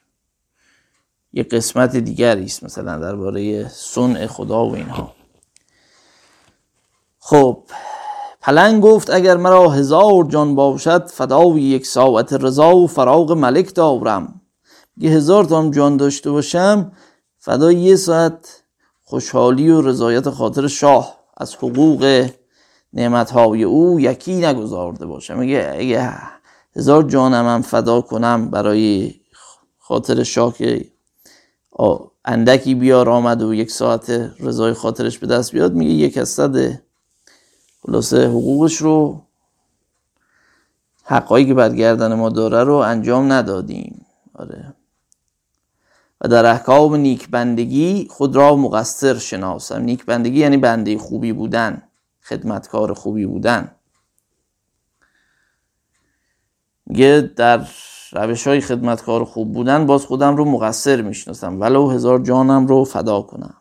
یه قسمت دیگری است مثلا درباره صنع خدا و اینها. خب پلنگ گفت اگر مرا هزار جان باشد فدای یک ساعت رضا و فراغ ملک دارم. یه هزار تام جان داشته باشم فدای یه ساعت خوشحالی و رضایت خاطر شاه از حقوق نعمتهای او یکی نگذارده باشم. اگه, اگه هزار جانم هم فدا کنم برای خاطر شاه اندکی بیار آمد و یک ساعت رضای خاطرش به دست بیاد میگه یک از صد خلاصه حقوقش رو حقایی که برگردن ما داره رو انجام ندادیم. آره. و در احکام نیک بندگی خود را مقصر شناسم. نیک بندگی یعنی بنده خوبی بودن خدمتکار خوبی بودن. میگه در روش های خدمتکار خوب بودن باز خودم رو مقصر می‌شناسم. ولو هزار جانم رو فدا کنم.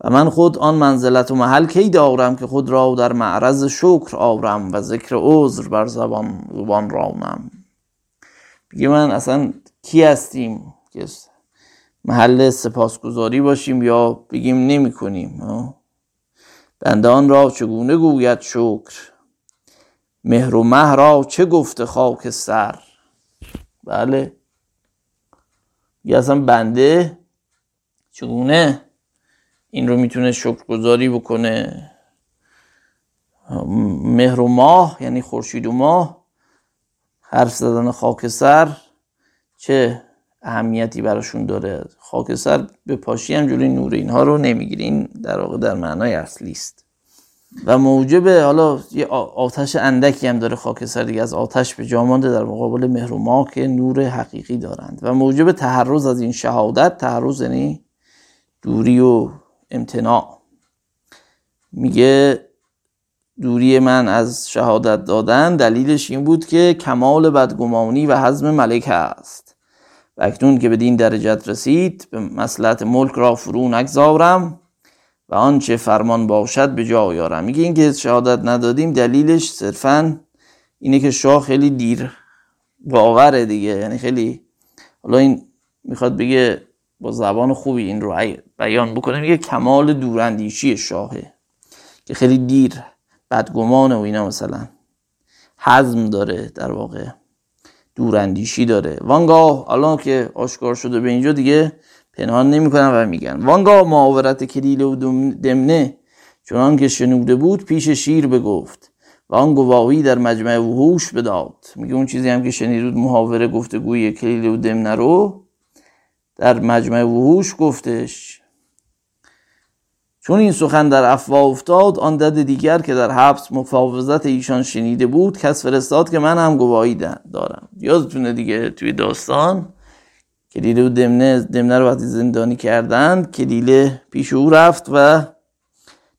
و من خود آن منزلت و محل کی دارم که خود را در معرض شکر آورم و ذکر عذر بر زبان زبان رامم. بگه من اصلا کی هستیم که محل سپاسگزاری باشیم یا بگیم نمی کنیم بنده آن را چگونه گوید شکر؟ مهر و مه را چه گفته خاک سر؟ بله. یا اصلا بنده چگونه این رو می‌تونه شکرگزاری بکنه؟ مهر و ماه یعنی خورشید و ماه حرف زدن خاکستر چه اهمیتی براشون داره؟ خاکستر به پاشی هم جلوی نور اینها رو نمی‌گیره. در واقع در معنای اصلی است و موجب حالا یه آتش اندکی هم داره خاکستر دیگه. از آتش به جا در مقابل مهر و که نور حقیقی دارند. و موجب تحرز از این شهادت تحرز یعنی دوری و امتناع. میگه دوری من از شهادت دادن دلیلش این بود که کمال بدگمانی و حزم ملک است و اکنون که به دین درجت رسید به مسلحت ملک را فرو نگذارم. و آنچه فرمان باشد به جا یارم میگه این که شهادت ندادیم دلیلش صرفا اینه که شاه خیلی دیر باوره دیگه. یعنی خیلی حالا این می‌خواد بگه با زبان خوبی این رو بیان بکنه. میگه کمال دوراندیشی شاهه که خیلی دیر بدگمانه و اینا مثلا حزم داره در واقع دوراندیشی داره. وانگاه الان که آشکار شده به اینجا دیگه پنهان نمی‌کنن و میگن. وانگاه معاورت کلیل و دمنه. چنان که شنوده بود پیش شیر بگفت. و آن گواهی در مجمع وحوش بداد. میگه اون چیزی هم که شنیدود محاوره گفتگوی کلیل و دمنه رو در مجمع وحوش گفتش. چون این سخن در افواه افتاد آن دد دیگر که در حبس مفاوضت ایشان شنیده بود کس فرستاد که من هم گواهی دارم. یادتونه دیگه توی داستان؟ کلیله و دمنه دمنه رو وقتی زندانی کردند کلیله پیش او رفت و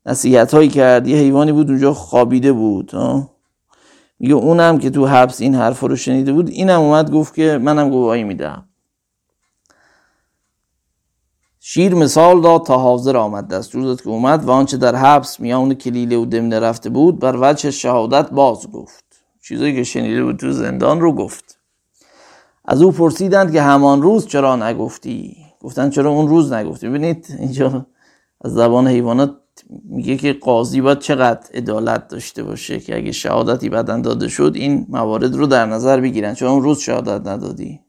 نصیحت هایی کرد. یه حیوانی بود اونجا خوابیده بود میگه اونم که تو حبس این حرف رو شنیده بود اینم اومد گفت که منم گواهی میدم. شیر مثال داد تا حاضر آمد. دستور داد که اومد و آنچه در حبس میان کلیله و دمنه رفته بود بر وجه شهادت باز گفت. چیزایی که شنیده بود تو زندان رو گفت. از او پرسیدند که همان روز چرا نگفتی؟ گفتن چرا اون روز نگفتی؟ ببینید اینجا از زبان حیوانات میگه که قاضی باید چقدر عدالت داشته باشه که اگه شهادتی بدن داده شد این موارد رو در نظر بگیرن. چون اون روز شهادت ندادی؟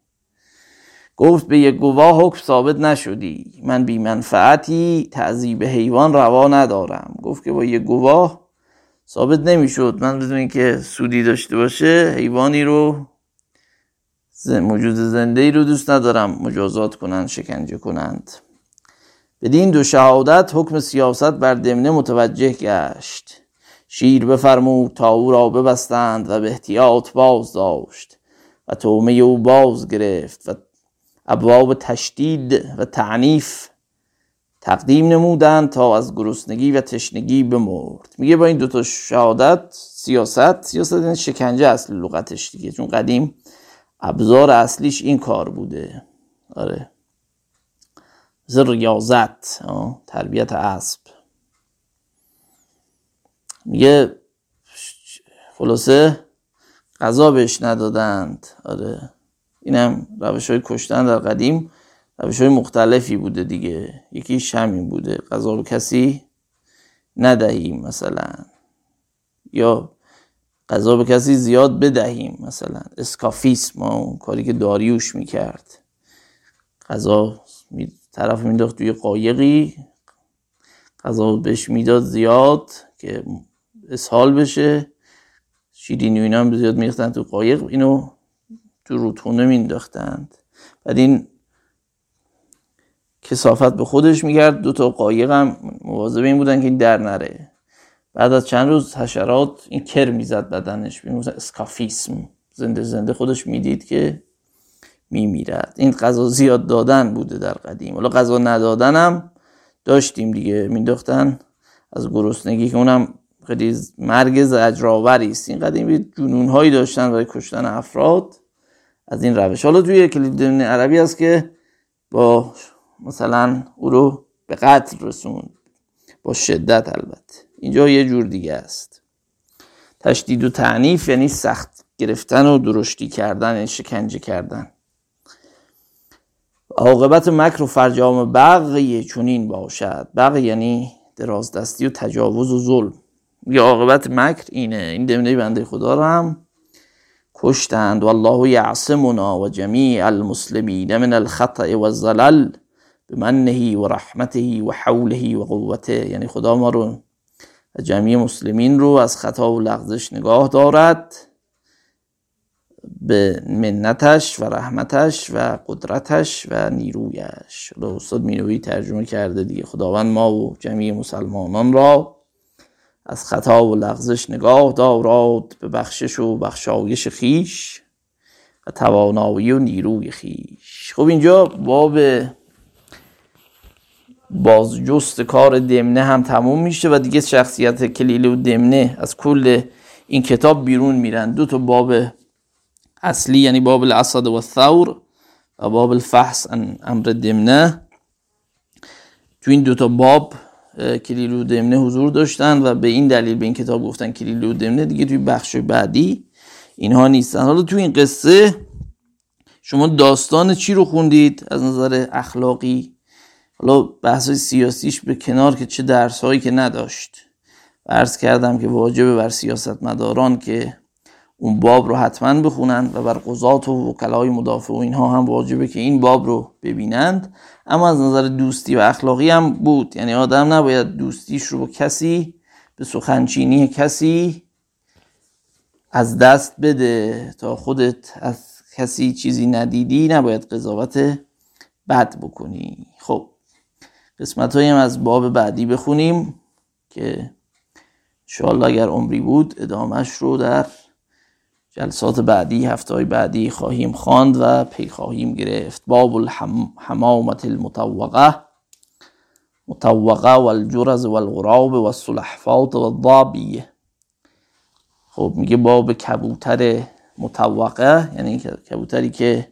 گفت به یک گواه حکم ثابت نشدی. من بی منفعتی تعذیب حیوان روا ندارم. گفت که با یک گواه ثابت نمی‌شد. من بدون که سودی داشته باشه حیوانی رو موجود زنده ای رو دوست ندارم. مجازات کنند شکنجه کنند. بدین دو شهادت حکم سیاست بر دمنه متوجه گشت. شیر بفرمود تا او را ببستند و به احتیاط باز داشت و تومه او باز گرفت و ابواب تشدید و تعنیف تقدیم نمودند تا از گرسنگی و تشنگی بمرد. میگه با این دوتا شهادت سیاست سیاست این شکنجه اصل لغتش دیگه. چون قدیم ابزار اصلیش این کار بوده. آره. مثل ریاضت تربیت اسب. میگه خلاصه غذا بهش ندادند. آره. اینم روش های کشتن در قدیم روش های مختلفی بوده دیگه. یکیش همین بوده. غذا به کسی ندهیم مثلا. یا غذا به کسی زیاد بدهیم مثلا اسکافیسم اون کاری که داریوش می‌کرد. غذا می... طرف مینداخت توی قایقی غذا بهش می‌داد زیاد که اسهال بشه. شیرینی و اینا هم زیاد میختن تو قایق اینو تو رودخونه مینداختند. بعد این کسافت به خودش میگرد دو تا قایق هم مواظب این بودن که این در نره. بعد از چند روز حشرات این کر می‌زد بدنش می‌گفتن اسکافیسم. زنده زنده خودش می‌دید که میمیرد. این غذا زیاد دادن بوده در قدیم. حالا غذا ندادن هم داشتیم دیگه. مینداختن از گرسنگی که اونم خیلی مرگ زجرآوری است. این قدیم جنون هایی داشتن برای کشتن افراد. از این روش. حالا توی کلید عربی هست که با مثلا او رو به قتل رسوند. با شدت البته. اینجا یه جور دیگه است. تشدید و تعنیف یعنی سخت گرفتن و درشتی کردن یعنی شکنجه کردن. عاقبت مکر و فرجام بقیه چونین باشد. بقیه یعنی درازدستی و تجاوز و ظلم. یه عاقبت مکر اینه. این دمنه بنده خدا رو هم کشتند. والله یعصمنا و جمیع المسلمین من الخطأ و الزلل بمنه و رحمته و حوله و قوته. یعنی خدا ما رو جمعی مسلمین رو از خطا و لغزش نگاه دارد به منتش و رحمتش و قدرتش و نیرویش. استاد مینوی ترجمه کرده دیگه. خداوند ما و جمعی مسلمانان را از خطا و لغزش نگاه دارد به بخشش و بخشایش خیش و توانایی و نیروی خیش. خب اینجا باب بازجست کار دمنه هم تموم میشه و دیگه شخصیت کلیله و دمنه از کل این کتاب بیرون میرن. دو تا باب اصلی یعنی باب الاسد و الثور و باب الفحص امر دمنه. تو این دو تا باب کلیل و دمنه حضور داشتن و به این دلیل به این کتاب گفتن کلیل و دمنه. دیگه توی بخش بعدی اینها نیستن. حالا تو این قصه شما داستان چی رو خوندید؟ از نظر اخلاقی حالا بحث سیاسیش به کنار که چه درسهایی که نداشت. عرض کردم که واجبه بر سیاست مداران که اون باب رو حتما بخونند و بر قضات و وکلای مدافع و اینها هم واجبه که این باب رو ببینند. اما از نظر دوستی و اخلاقی هم بود. یعنی آدم نباید دوستیش رو با کسی به سخنچینی کسی از دست بده. تا خودت از کسی چیزی ندیدی نباید قضاوت بد بکنی. خب قسمت هم از باب بعدی بخونیم که انشاءالله اگر عمری بود ادامش رو در جلسات بعدی هفته های بعدی خواهیم خواند و پی خواهیم گرفت. باب الحمامت المطوقه مطوقه والجرز والغراب والسلحفات والضابیه خب میگه باب کبوتر مطوقه یعنی کبوتری که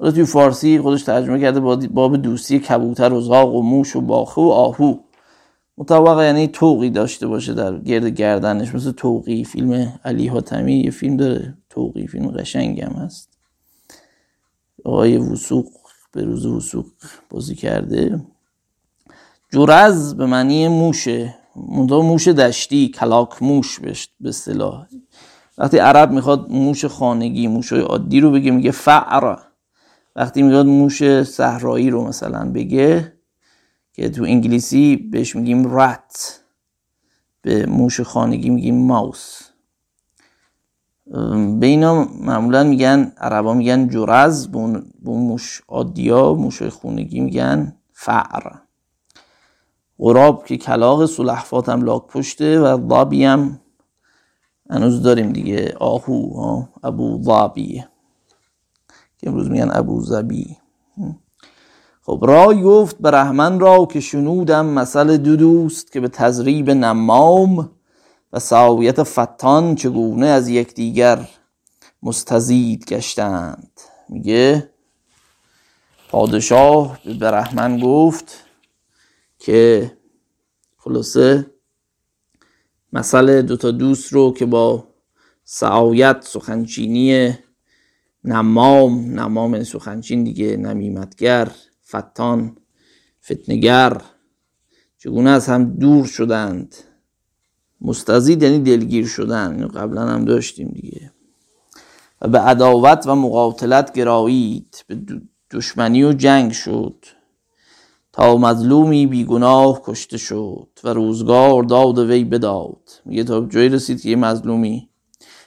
توی فارسی خودش ترجمه کرده باب دوستی کبوتر و زاغ و موش و باخه و آهو. مطوقه یعنی توقی داشته باشه در گرد گردنش. مثل توقی فیلم علی حاتمی یه فیلم داره. توقی فیلم قشنگی هم هست. آقای وسوق به روز وسوق بازی کرده. جورز به معنی موشه. منطقه موش دشتی کلاک موش به اصطلاح. وقتی عرب می‌خواد موش خانگی موش عادی رو بگه میگه فعر. وقتی می‌خواد موش صحرایی رو مثلا بگه که تو انگلیسی بهش میگیم رات به موش خانگی میگیم ماوس. به اینا معمولا میگن عربا میگن جرز به اون موش عادیا موش خونگی میگن فعر. غراب که کلاق سلحفات هم لاک پشته و ضابی هم هنوز داریم دیگه آهو ابو ضابیه. که امروز میگن ابو زبی خب رای گفت به رحمن را که شنودم مثل دو دوست که به تزریب نمام و ساویت فتان چگونه از یکدیگر مستزید گشتند. میگه پادشاه به رحمن گفت که خلاصه مثل دوتا دوست رو که با سعایت سخنچینی نمام نمام سخنچین دیگه نمیمتگر فتان فتنگر چگونه از هم دور شدند؟ مستزید یعنی دلگیر شدن قبلا هم داشتیم دیگه. و به عداوت و مقاتلت گرایید به دشمنی و جنگ شد. تا مظلومی بیگناه کشته شد و روزگار داد وی بداد. میگه تا جایی رسید که یه مظلومی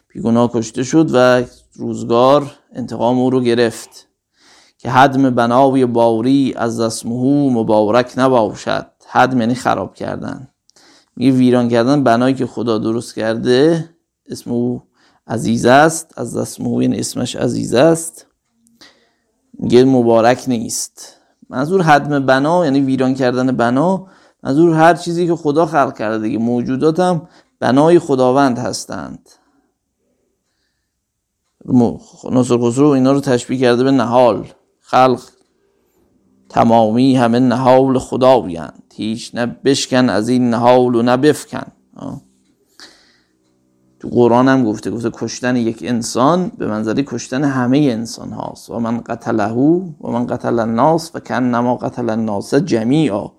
بیگناه کشته شد و روزگار انتقام او رو گرفت که حدم بناوی باوری از اسمهو مبارک نباشد. حدم یعنی خراب کردن. میگه ویران کردن بنایی که خدا درست کرده اسم او عزیز است از اسمهو یعنی اسمش عزیز است. میگه مبارک نیست. منظور حدم بنا یعنی ویران کردن بنا. منظور هر چیزی که خدا خلق کرده دیگه. موجودات هم بنای خداوند هستند. خسرو اینا رو تشبیه کرده به نهال. خلق تمامی همه نهال خدا بیند هیچ نه بشکن از این نهال و نه بفکن. تو قرآن هم گفته گفته کشتن یک انسان به منظری کشتن همه انسان هاست. و من قتله و من قتل الناس و نما قتل الناس جمیعا.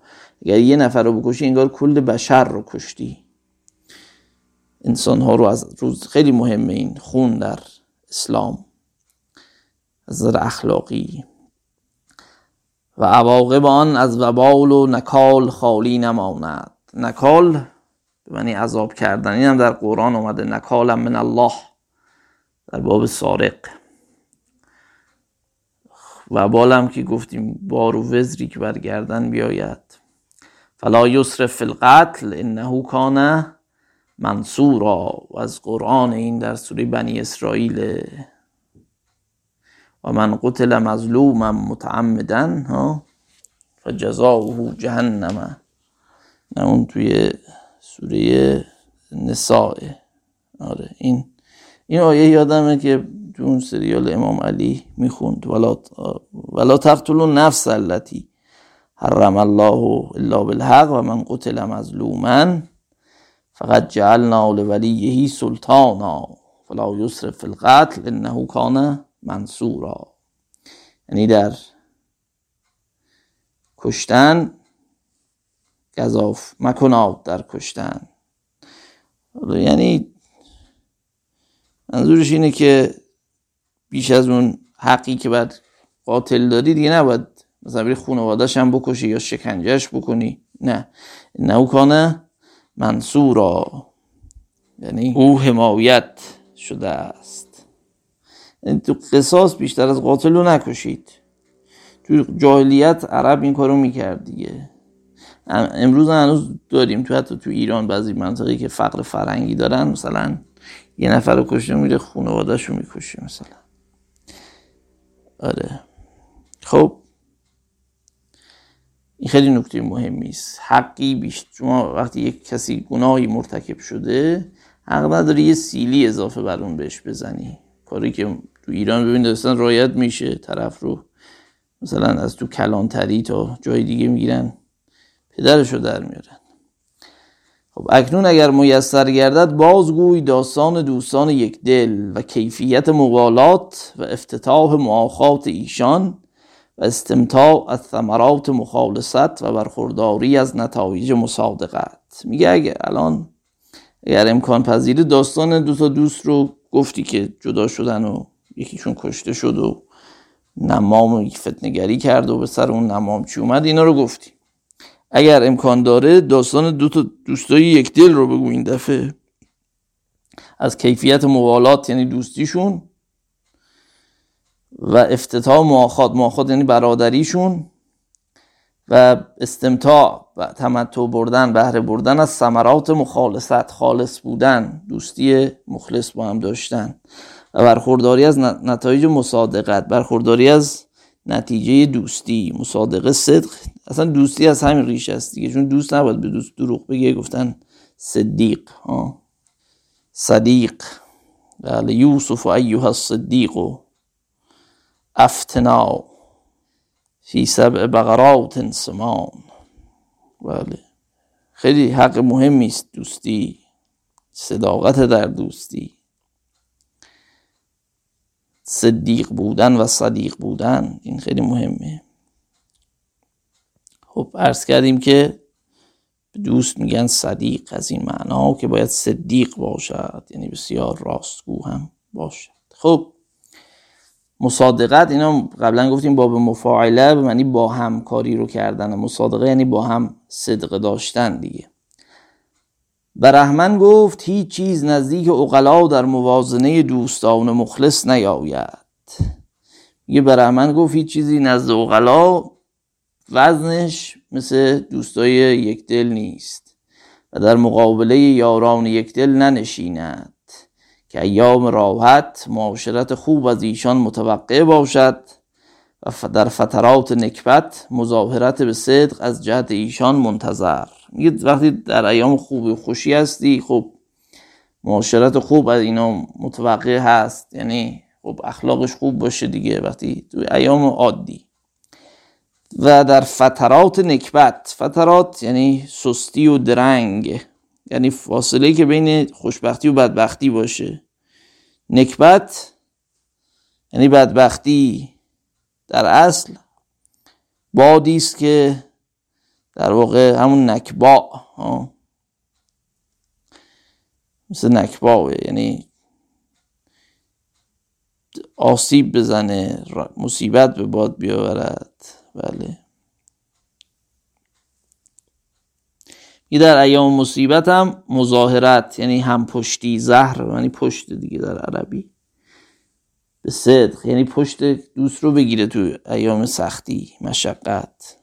اگر یه نفر رو بکشی انگار کل بشر رو کشتی. انسان ها رو از روز خیلی مهمه این خون در اسلام از اخلاقی. و عواقب آن از وبال و نکال خالی نماند. نکال به معنی عذاب کردن. این هم در قرآن اومده. نکالم من الله. در باب سارق. و بالم که گفتیم بار و وزری که برگردن بیاید. فلا یسرف فی القتل. انه کان منصورا و از قرآن این در سوره بنی اسرائیل. و من قتل مظلوما متعمدا ها فجزاؤه جهنم. نه اون توی سوره نساء. آره این این آیه یادمه که تو اون سریال امام علی می‌خوند. ولا ولا تقتلوا نفس التي حرم الله الا بالحق و من قتل مظلوما. فقط جعلنا لولیه سلطانا فلا یسرف فی القتل انه کان منصورا. یعنی در کشتن گذاف مکناد در کشتن. یعنی منظورش اینه که بیش از اون حقی که بعد قاتل داری دیگه نباید مثلا بری خانوادش هم بکشی یا شکنجهش بکنی. نه. نه کانه منصورا یعنی او حمایت شده است. یعنی تو قصاص بیشتر از قاتل رو نکشید. تو جاهلیت عرب این کارو می‌کرد دیگه. امروز هنوز داریم تو حتی تو ایران بعضی منطقه که فقر فرنگی دارن مثلا یه نفر رو کشته میره خانوادهش رو می‌کشه مثلا. آره. خب این خیلی نکته مهمی است. حقی بیشتر شما وقتی یک کسی گناهی مرتکب شده حق نداری یه سیلی اضافه بر اون بهش بزنی. کاری که تو ایران ببین داستان رایت میشه طرف رو مثلا از تو کلانتری تا جای دیگه می‌گیرن پدرشو در میارن. خب اکنون اگر میسر گردد بازگوی داستان دوستان یک دل و کیفیت مقالات و افتتاح معاخات ایشان و استمتاع از ثمرات مخالصت و برخورداری از نتایج مصادقت. میگه اگر الان اگر امکان پذیر داستان دو تا دوست رو گفتی که جدا شدن و یکیشون کشته شد و نمام فتنگری کرد و به سر اون نمام چی اومد اینا رو گفتی. اگر امکان داره داستان دو تا دوستای یک دل رو بگو این دفعه. از کیفیت موالات یعنی دوستیشون و افتتاح مواخات مواخات یعنی برادریشون و استمتاع و تمتع بردن بهره بردن از ثمرات مخالصت خالص بودن دوستی مخلص با هم داشتن و برخورداری از نتایج مصادقت برخورداری از نتیجه دوستی مصادقه صدق. اصلا دوستی از همین ریش است دیگه چون دوست نباید به دوست دروغ بگه گفتن صدیق ها صدیق. بله یوسف و ایوها الصدیق. و افتنا فی سبع بقرات سمان. بله. خیلی حق مهمی است دوستی صداقت در دوستی. صدیق بودن و صدیق بودن این خیلی مهمه. خب عرض کردیم که دوست میگن صدیق از این معنا که باید صدیق باشد یعنی بسیار راستگو هم باشد. خب مصادقت اینا قبلا گفتیم باب مفاعله به معنی با همکاری رو کردن. مصادقه یعنی با هم صدق داشتن دیگه. برهمن گفت هیچ چیز نزدیک اقلا در موازنه دوستان مخلص نیاید. میگه برهمن گفت هیچ چیزی نزد اقلا وزنش مثل دوستای یک دل نیست و در مقابله یاران یک دل ننشیند. که ایام راحت معاشرت خوب از ایشان متوقع باشد و در فترات نکبت مظاهرت به صدق از جهت ایشان منتظر. میگه وقتی در ایام خوب و خوشی هستی خب معاشرت خوب از اینا متوقع هست. یعنی خب اخلاقش خوب باشه دیگه وقتی تو ایام عادی. و در فترات نکبت فترات یعنی سستی و درنگ. یعنی فاصله که بین خوشبختی و بدبختی باشه. نکبت یعنی بدبختی در اصل بادی است که در واقع همون نکبا مثل نکبا یعنی آسیب بزنه مصیبت به باد بیاورد. بله. در ایام مصیبت هم مظاهرت یعنی هم پشتی زهر یعنی پشت دیگه در عربی. به صدق یعنی پشت دوست رو بگیره تو ایام سختی مشقت.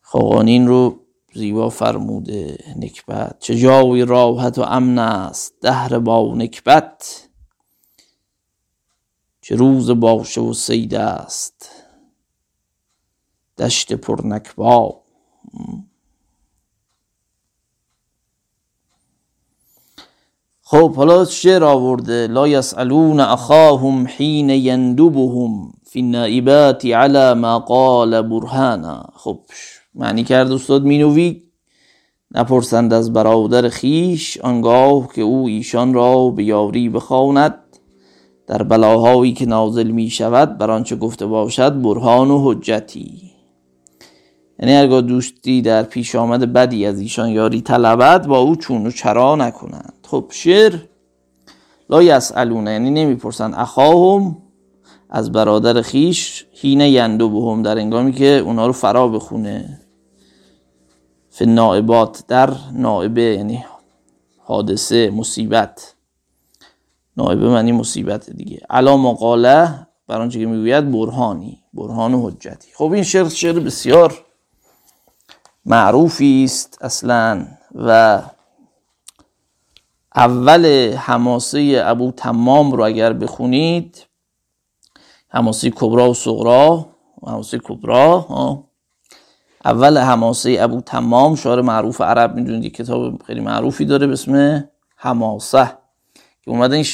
خاقانین رو زیبا فرموده نکبت. چه جای راحت و امن است دهر با نکبت. چه روز باشه و سید است. دشت پر نکبا خب حالا شعر آورده. لا یسالون اخاهم حین یندبهم فی النائبات على ما قال برهانا. خب معنی کرد استاد مینوی نپرسند از برادر خیش آنگاه که او ایشان را به یاری بخواند. در بلاهایی که نازل می شود بر آنچه گفته باشد برهان و حجتی. یعنی اگر دوستی در پیش آمد بدی از ایشان یاری طلبد با او چون و چرا نکنند. خب شعر لا یسالونه یعنی نمی‌پرسند اخاهم از برادر خیش هینه یندو بهم در انگامی که اونا رو فرا بخونه. فی نائبات در نائبه یعنی حادثه مصیبت. نایبه معنی مصیبت دیگه. علا مقاله بر آنچه که می‌گوید برهانی برهان و حجتی. خب این شعر شعر بسیار معروفی است اصلا و اول حماسه ابو تمام رو اگر بخونید حماسه کبرا و صغرا حماسه کبرا اول حماسه ابو تمام شعر معروف عرب می‌دونید کتاب خیلی معروفی داره به اسم حماسه که اومده این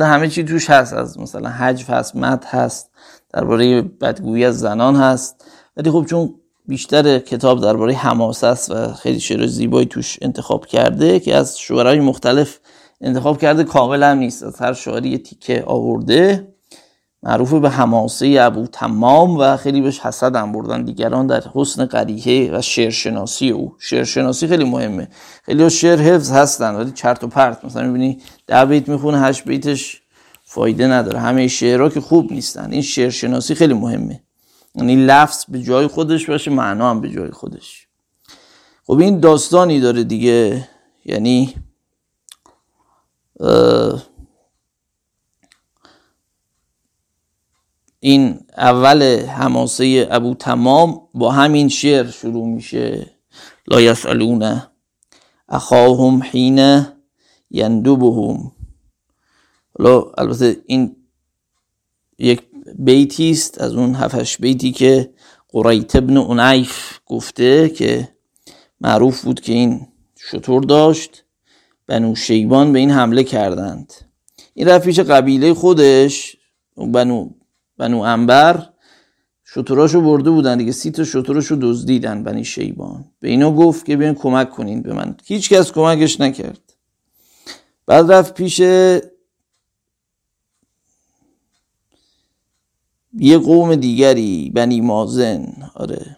همه چی توش هست از مثلا حجف هست مد هست درباره بدگویی از زنان هست. ولی خب چون بیشتر کتاب درباره حماسه است و خیلی شعر زیبایی توش انتخاب کرده که از شعرهای مختلف انتخاب کرده کامل هم نیست. از هر شعری تیکه آورده. معروف به حماسه ابو تمام و خیلی بهش حسد هم بردن دیگران در حسن قریحه و شعرشناسی او. شعرشناسی خیلی مهمه. خیلی شعر حفظ هستن ولی چرت و پرت. مثلا می‌بینی ده بیت می‌خونه هشت بیتش فایده نداره. همه شعرها که خوب نیستن. این شعرشناسی خیلی مهمه. یعنی لفظ به جای خودش باشه معنا هم به جای خودش. خب این داستانی داره دیگه. یعنی این اول حماسه ابو تمام با همین شعر شروع میشه. لا یسالون اخاهم حین یندبهم. حالا البته این یک بیتی است از اون هفتش بیتی که قریت ابن اونیف گفته که معروف بود که این شطور داشت. بنو شیبان به این حمله کردند. این رفت پیش قبیله خودش بنو بنو انبر شطوراشو برده بودن دیگه سی تا شطوراشو دزدیدن بنی شیبان. به اینا گفت که بیاین کمک کنین به من. هیچ کس کمکش نکرد. بعد رفت پیش یه قوم دیگری بنی مازن آره.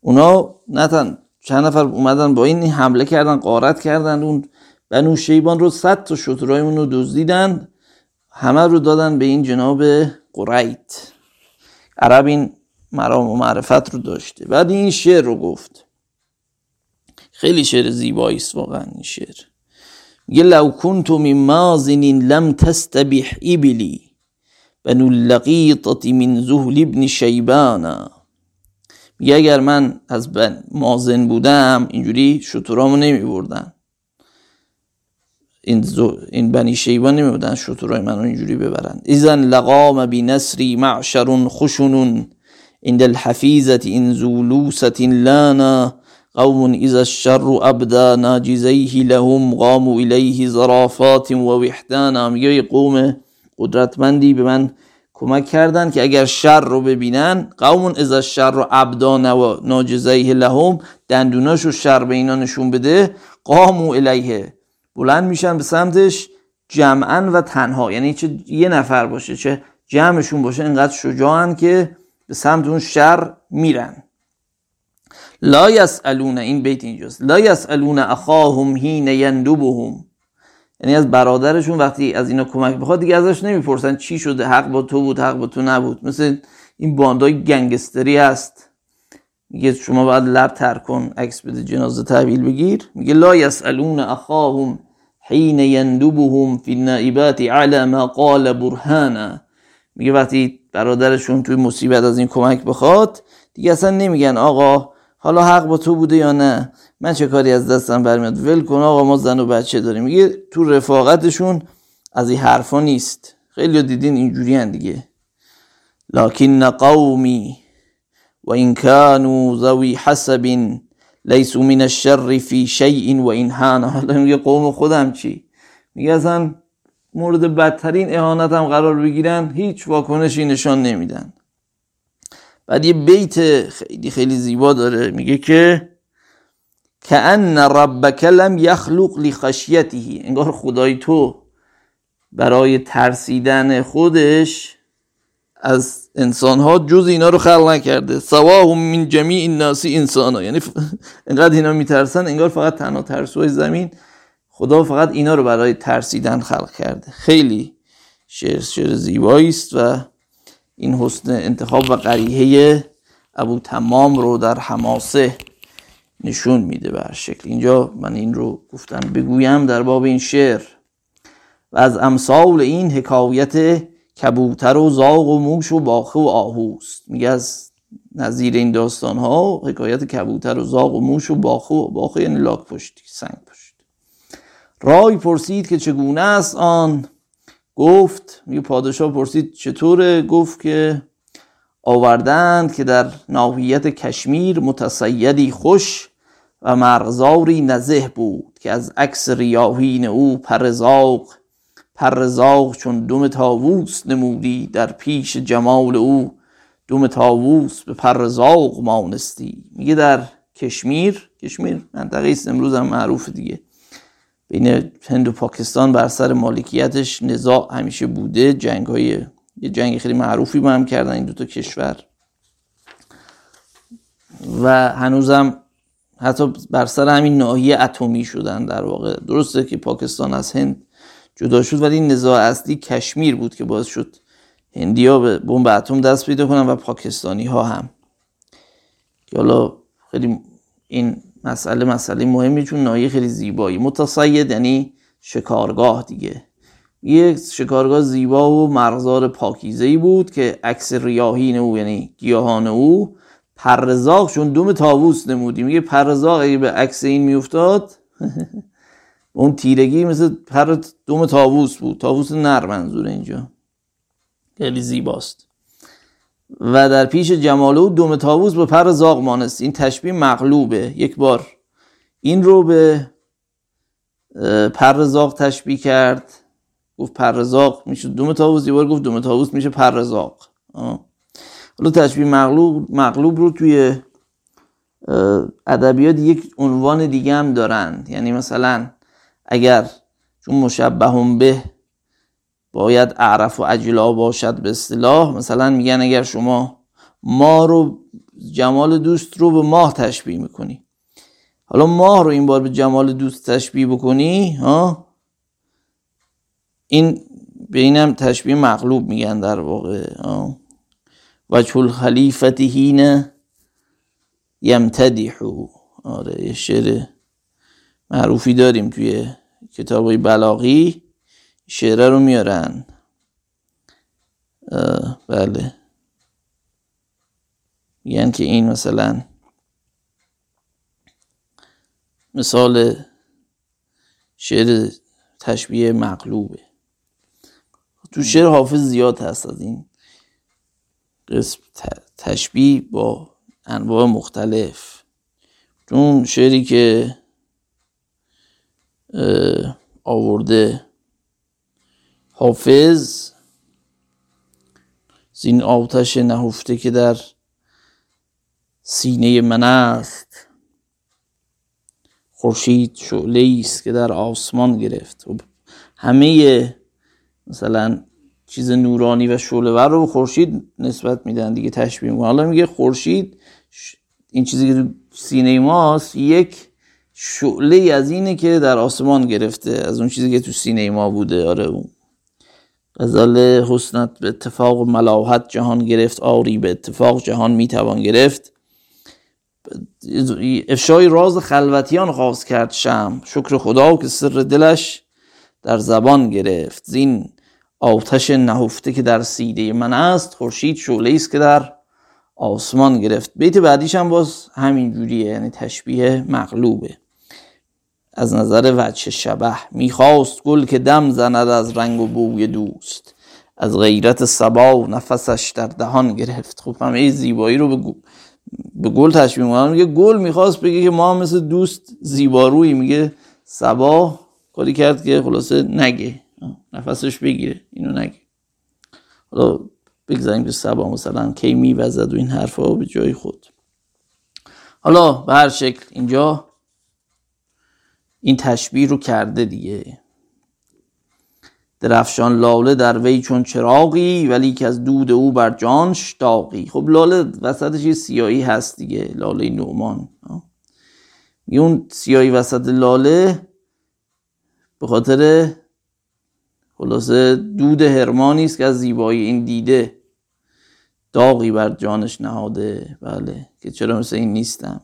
اونا نتن چند نفر اومدن با این حمله کردن قارت کردن. اون بنو شیبان رو صد تا شترایمون رو دزدیدن. همه رو دادن به این جناب قریت. عرب این مرام و معرفت رو داشته. بعد این شعر رو گفت. خیلی شعر زیبایی است واقعا این شعر. میگه لو کنت من مازن لم تستبح ابلی بنو اللقیطت من زهل ابن شیبانا میگه اگر من از بن مازن بودم اینجوری شطورامو نمی بردن این, این بنی شیبان نمی بودن شطورای منو اینجوری ببرن. ایزن لقام بی نسری معشر خشن عند الحفیزت این زولوست لانا قوم اذا الشر ابدا ناجزیه لهم قاموا الیه زرافات و وحدانا. میگه قوم قدرتمندی به من کمک کردن که اگر شر رو ببینن قومون از شر رو ابدان و ناجزیه لهم دندوناشو شر به اینا نشون بده قامو الیه. بلند میشن به سمتش جمعا و تنها. یعنی چه یه نفر باشه چه جمعشون باشه اینقدر شجاعن که به سمت اون شر میرن. لا یسالون این بیت اینجاست لا یسالون اخاهم هین یندبهم. یعنی از برادرشون وقتی از اینا کمک بخواد دیگه ازش نمی‌پرسن چی شده حق با تو بود حق با تو نبود. مثل این باندای گنگستری هست. میگه شما باید لب تر کن عکس بده جنازه تحویل بگیر. میگه لا یسالون اخاهم حین یندبهم فی النائبات على ما قال برهانا. میگه وقتی برادرشون توی مصیبت از این کمک بخواد دیگه اصلا نمیگن آقا حالا حق با تو بوده یا نه؟ من چه کاری از دستم برمیاد؟ ول کن آقا ما زن و بچه داریم. میگه تو رفاقتشون از این حرفا نیست. خیلی دیدین اینجوری هن دیگه. لکن قومی و این کانو ذوی حسب لیسو من الشر فی شیء و این حالا میگه قوم خودم چی؟ میگه اصلا مورد بدترین اهانت هم قرار بگیرن هیچ واکنشی نشان نمیدن. بعد یه بیت خیلی خیلی زیبا داره میگه که ان ربک لم یخلق لخشیته انگار خدای تو برای ترسیدن خودش از انسان ها جز اینا رو خلق نکرده. سواهم من جمیع الناس انسان ها یعنی انقدر اینا میترسن انگار فقط تنها ترسوی زمین خدا فقط اینا رو برای ترسیدن خلق کرده. خیلی شعر شعر زیبایی است و این حسن انتخاب و قریحه ابو تمام رو در حماسه نشون میده به شکل. اینجا من این رو گفتم بگویم در باب این شعر. و از امثال این حکایت کبوتر و زاغ و موش و باخه و آهوست. میگه از نظیر این داستان ها حکایت کبوتر و زاغ و موش و باخه و باخه یعنی لاک پشتی سنگ پشت رای پرسید که چگونه است آن؟ گفت میگه پادشاه پرسید چطوره؟ گفت که آوردند که در ناحیت کشمیر متصیدی خوش و مرغزاری نزه بود که از عکس ریاهین او پرزاق پرزاق چون دوم تاووس نمودی در پیش جمال او. دوم تاووس به پرزاق مانستی میگه در کشمیر کشمیر منطقه است امروز هم معروف دیگه. بین هند و پاکستان بر سر مالکیتش نزاع همیشه بوده. جنگ های یه جنگ خیلی معروفی با هم کردن این دوتا کشور. و هنوزم حتی بر سر همین ناحیه اتمی شدن در واقع. درسته که پاکستان از هند جدا شد ولی نزاع اصلی کشمیر بود که باعث شد هندیا به بمب اتم دست پیدا کنن و پاکستانی ها هم. که حالا خیلی این مسئله مسئله مهمی چون ناحیه خیلی زیبایی. متصید یعنی شکارگاه دیگه. یک شکارگاه زیبا و مرغزار پاکیزه بود که عکس ریاهین او یعنی گیاهان او پرزاق چون دوم تاووس نمودی. میگه پرزاق اگه به عکس این میافتاد اون تیرگی مثل پر دوم تاووس بود. تاووس نر منظور اینجا. خیلی زیباست. و در پیش جمال او دوم تاووس به پر زاغ مانست این تشبیه مغلوبه. یک بار این رو به پر زاغ تشبیه کرد. گفت پرزاق میشه. دوم تاووس یه بار گفت دوم تاووس میشه پرزاق حالا تشبیه مغلوب مغلوب رو توی ادبیات یک عنوان دیگه هم دارند یعنی مثلا اگر چون مشبه به باید اعرف و اجلا باشد به اصطلاح. مثلا میگن اگر شما ماه رو جمال دوست رو به ماه تشبیه می‌کنی. حالا ماه رو این بار به جمال دوست تشبیه بکنی ها؟ این به اینم تشبیه مغلوب میگن در واقع و چول خلیفت هینه یمتدیحو آره یه شعر معروفی داریم توی کتاب بلاغی. شعره رو میارن. بله. میگن که این مثلا مثال شعر تشبیه مقلوبه تو شعر حافظ زیاد هست از این قسم تشبیه با انواع مختلف. چون شعری که آورده حافظ. زین آتش نهفته که در سینه من است. خورشید شعله است که در آسمان گرفت. خب همه مثلا چیز نورانی و شعله ور رو خورشید نسبت میدن دیگه تشبیه می‌کنن. حالا میگه خورشید این چیزی که سینه ماست یک شعله از اینه که در آسمان گرفته از اون چیزی که تو سینه ما بوده. آره اون غزال حسنت به اتفاق ملاحت جهان گرفت آری به اتفاق جهان می‌توان گرفت. افشای راز خلوتیان خواست کرد شم شکر خدا که سر دلش در زبان گرفت. زین آتش نهفته که در سیده من است خورشید شعله است که در آسمان گرفت. بیت بعدیش هم باز همین جوریه یعنی تشبیه مغلوبه. از نظر وجه شبه می‌خواست گل که دم زند از رنگ و بوی دوست. از غیرت سبا نفسش در دهان گرفت. خب همه زیبایی رو به, به گل تشبیه می‌کنن میگه گل می‌خواست بگه که ما مثل دوست زیبارویی میگه سبا کاری کرد که خلاصه نگه. نفسش بگیره. اینو نگه. حالا بگذاریم که سبا مثلا کی میوزد و این حرفا به جای خود. حالا به هر شکل اینجا این تشبیه رو کرده دیگه. درفشان لاله در وی چون چراغی ولی که از دود او بر جانش داغی خب لاله وسطش یه سیایی هست دیگه لاله نومان اون سیایی وسط لاله به خاطر خلاصه دود هرمانی است که از زیبایی این دیده داغی بر جانش نهاده. بله که چرا مثل این نیستم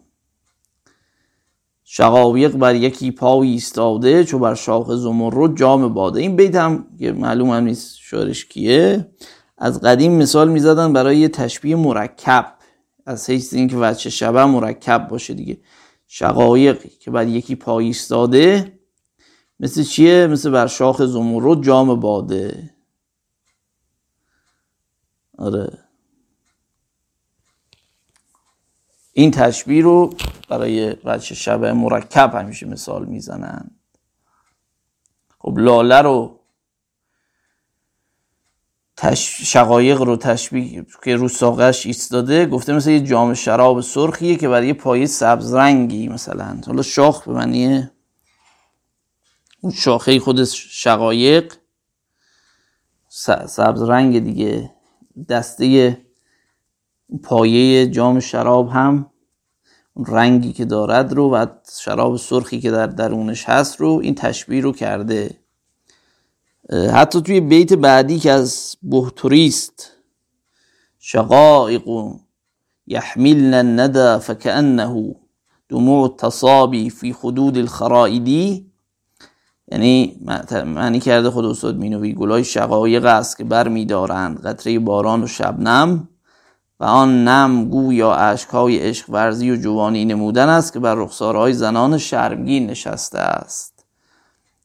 شقایق بر یکی پای ایستاده چو بر شاخ زمرد جام باده. این بیت هم که معلوم هم نیست شعرش کیه. از قدیم مثال می‌زدن برای یه تشبیه مرکب. از حیث اینکه وجه شبه مرکب باشه دیگه. شقایقی که بر یکی پای ایستاده مثل چیه؟ مثل بر شاخ زمرد جام باده. آره. این تشبیه رو برای وجه شبه مرکب همیشه مثال می‌زنن. خب لاله رو تش... شقایق رو تشبیه که رو ساقش ایستاده گفته مثل یه جام شراب سرخیه که برای یه پایه سبز رنگی مثلا. حالا شاخ به معنی اون شاخه خود شقایق سبز رنگ دیگه دسته پایه جام شراب هم اون رنگی که دارد رو و شراب سرخی که در درونش هست رو این تشبیه رو کرده. حتی توی بیت بعدی که از بهتریست شقائق یحملن الندى فكأنه دموع التصابی فی خدود الخرائدی. یعنی معنی کرده خود استاد مینوی گلای شقایق است که بر میدارند قطره باران و شبنم. و آن نم گویا اشکهای عشق ورزی و جوانی نمودن است که بر رخسارهای زنان شرمگین نشسته است.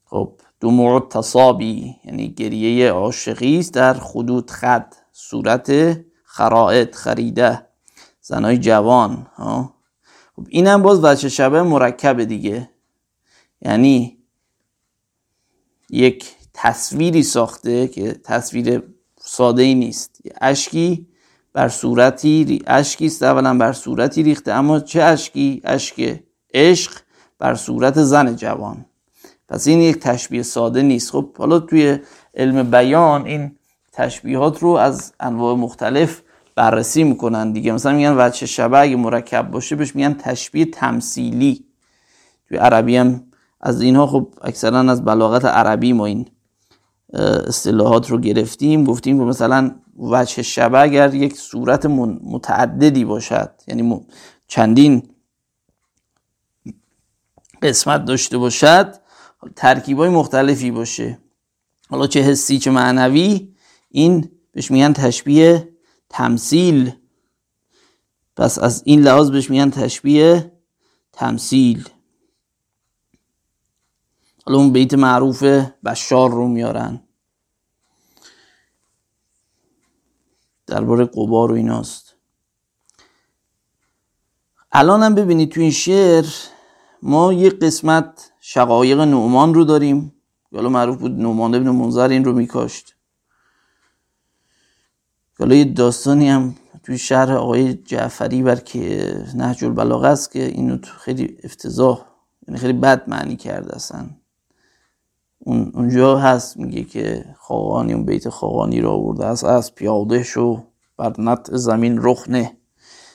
خب دموع تصابی یعنی گریه عاشقی است در خدود خد صورت خرائط خریده زنای جوان ها؟ خب اینم باز وچه شبه مرکب دیگه. یعنی یک تصویری ساخته که تصویر ساده ای نیست اشکی بر صورتی اشکی است. اولا بر صورتی ریخته. اما چه اشکی؟ اشک عشق بر صورت زن جوان. پس این یک تشبیه ساده نیست. خب حالا توی علم بیان این تشبیهات رو از انواع مختلف بررسی می‌کنن دیگه. مثلا میگن وجه شبه اگه مرکب باشه بهش میگن تشبیه تمثیلی. توی عربی هم از اینها خب اکثرا از بلاغت عربی ما این اصطلاحات رو گرفتیم. گفتیم مثلا وجه شبه اگر یک صورت متعددی باشد یعنی چندین قسمت داشته باشد ترکیب های مختلفی باشه. حالا چه حسی چه معنوی این بهش میگن تشبیه تمثیل. پس از این لحاظ بهش میگن تشبیه تمثیل. حالا اون بیت معروف بشار رو میارن. درباره قبار و ایناست. الان هم ببینید تو این شعر ما یه قسمت شقایق نومان رو داریم. حالا معروف بود نومان ابن منظر این رو میکاشت. حالا یه داستانی هم توی شهر آقای جعفری بر که نهج البلاغه است که اینو خیلی افتضاح یعنی خیلی بد معنی کرده اصلا. اون اونجا هست میگه که خاقانی اون بیت خاقانی را آورده است از پیاده شو بر نط زمین رخنه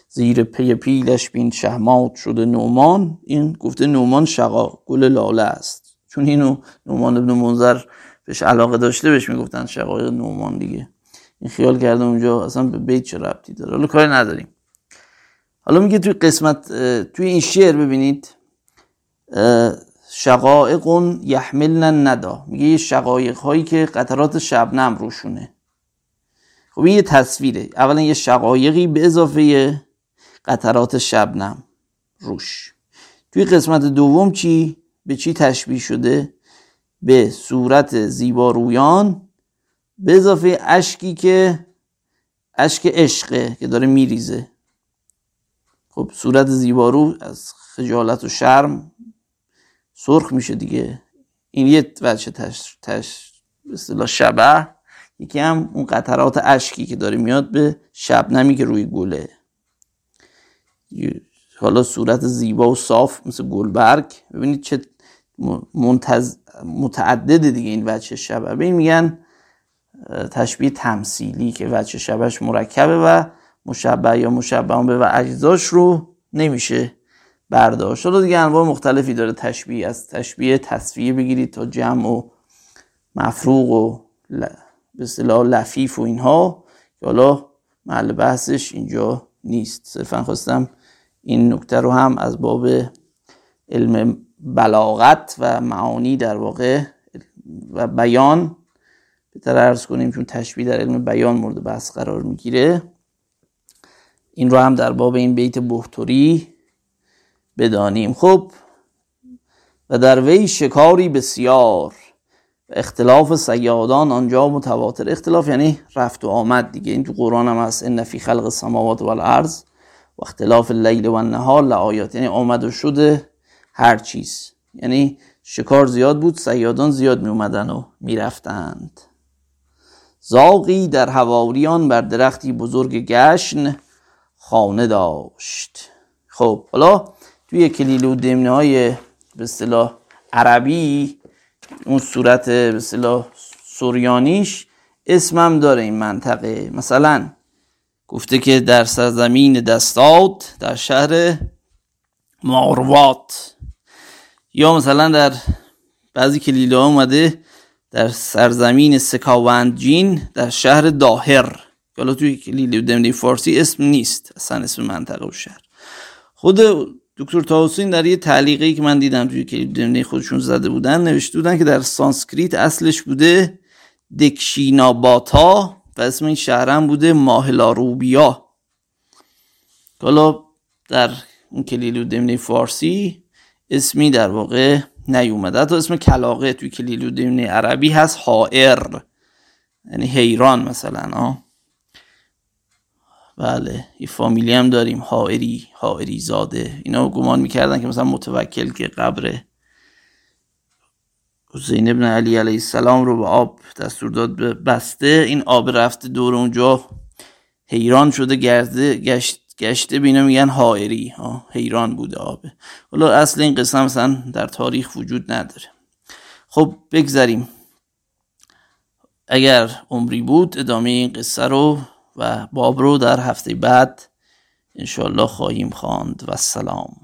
زیر پی پیلش بین شهمات شده نومان این گفته نومان شقا گل لاله است. چون اینو نومان ابن منظر بهش علاقه داشته بهش می‌گفتن شقایق نومان دیگه. این خیال کرده اونجا اصلا به بیت چه ربطی داره. حالا کاری نداریم. حالا میگه توی قسمت توی این شعر ببینید شقایق یحملن ندا میگه یه شقایق هایی که قطرات شبنم روشونه. خب این یه تصویره. اولا یه شقایقی به اضافه قطرات شبنم روش. توی قسمت دوم چی؟ به چی تشبیه شده؟ به صورت زیبا رویان. به اضافه اشکی که اشک عشقه که داره میریزه. خب صورت زیبارو از خجالت و شرم سرخ میشه دیگه. این یه وجه تش, تش به شبه. یکی هم اون قطرات اشکی که داره میاد به شبنمی که روی گله. حالا صورت زیبا و صاف مثل گلبرگ. ببینید چه منتز... متعدد دیگه این وجه شبه. به این میگن تشبیه تمثیلی که وجه شبهش مرکبه و مشبه یا مشبه به و اجزاش رو نمیشه برداشت. حالا دیگه انواع مختلفی داره. تشبیه از تشبیه تصفیه بگیرید تا جمع و مفروغ و به اصطلاح لفیف و اینها. که حالا محل بحثش اینجا نیست. صرفا خواستم این نکته رو هم از باب علم بلاغت و معانی در واقع و بیان بهتر ارز کنیم چون تشبیه در علم بیان مورد بحث قرار می‌گیره. این رو هم در باب این بیت بهتوری بدانیم. خب و در وی شکاری بسیار اختلاف سیادان آنجا متواتر. اختلاف یعنی رفت و آمد دیگه. این تو قرآن هم هست. ان فی خلق السماوات والارض و اختلاف اللیل و النهار لآیات. یعنی آمد و شده هر چیز. یعنی شکار زیاد بود سیادان زیاد می اومدن و می‌رفتند. زاقی در هواریان بر درختی بزرگ گشن خانه داشت. خب حالا توی کلیل و دمنه های به اصطلاح عربی اون صورت به اصطلاح سوریانیش اسمم داره این منطقه. مثلا گفته که در سرزمین دستاد در شهر ماروات. یا مثلا در بعضی کلیله اومده در سرزمین سکاوندجین در شهر داهر. حالا توی کلیله دمنی فارسی اسم نیست اصلا اسم منطقه و شهر. خود دکتر تاوسین در یه تعلیقی که من دیدم توی کلیله دمنی خودشون زده بودن نوشته بودن که در سانسکریت اصلش بوده دکشیناباتا و اسم این شهرم بوده ماهلاروبیا حالا در اون کلیل دمنی فارسی اسمی در واقع نیومده حتی اسم کلاقه توی کلیل دمنی عربی هست حائر یعنی حیران مثلا آه. بله یه فامیلی هم داریم حائری حائری زاده. اینا گمان می‌کردن که مثلا متوکل که قبر حسین ابن علی علیه السلام رو به آب دستور داد بسته. این آب رفته دور اونجا. حیران شده گرده گشت گشته بینا میگن حائری. ها حیران بوده آبه. حالا اصل این قصه مثلا در تاریخ وجود نداره. خب بگذریم. اگر عمری بود ادامه این قصه رو و باب رو در هفته بعد انشالله خواهیم خواند. و سلام.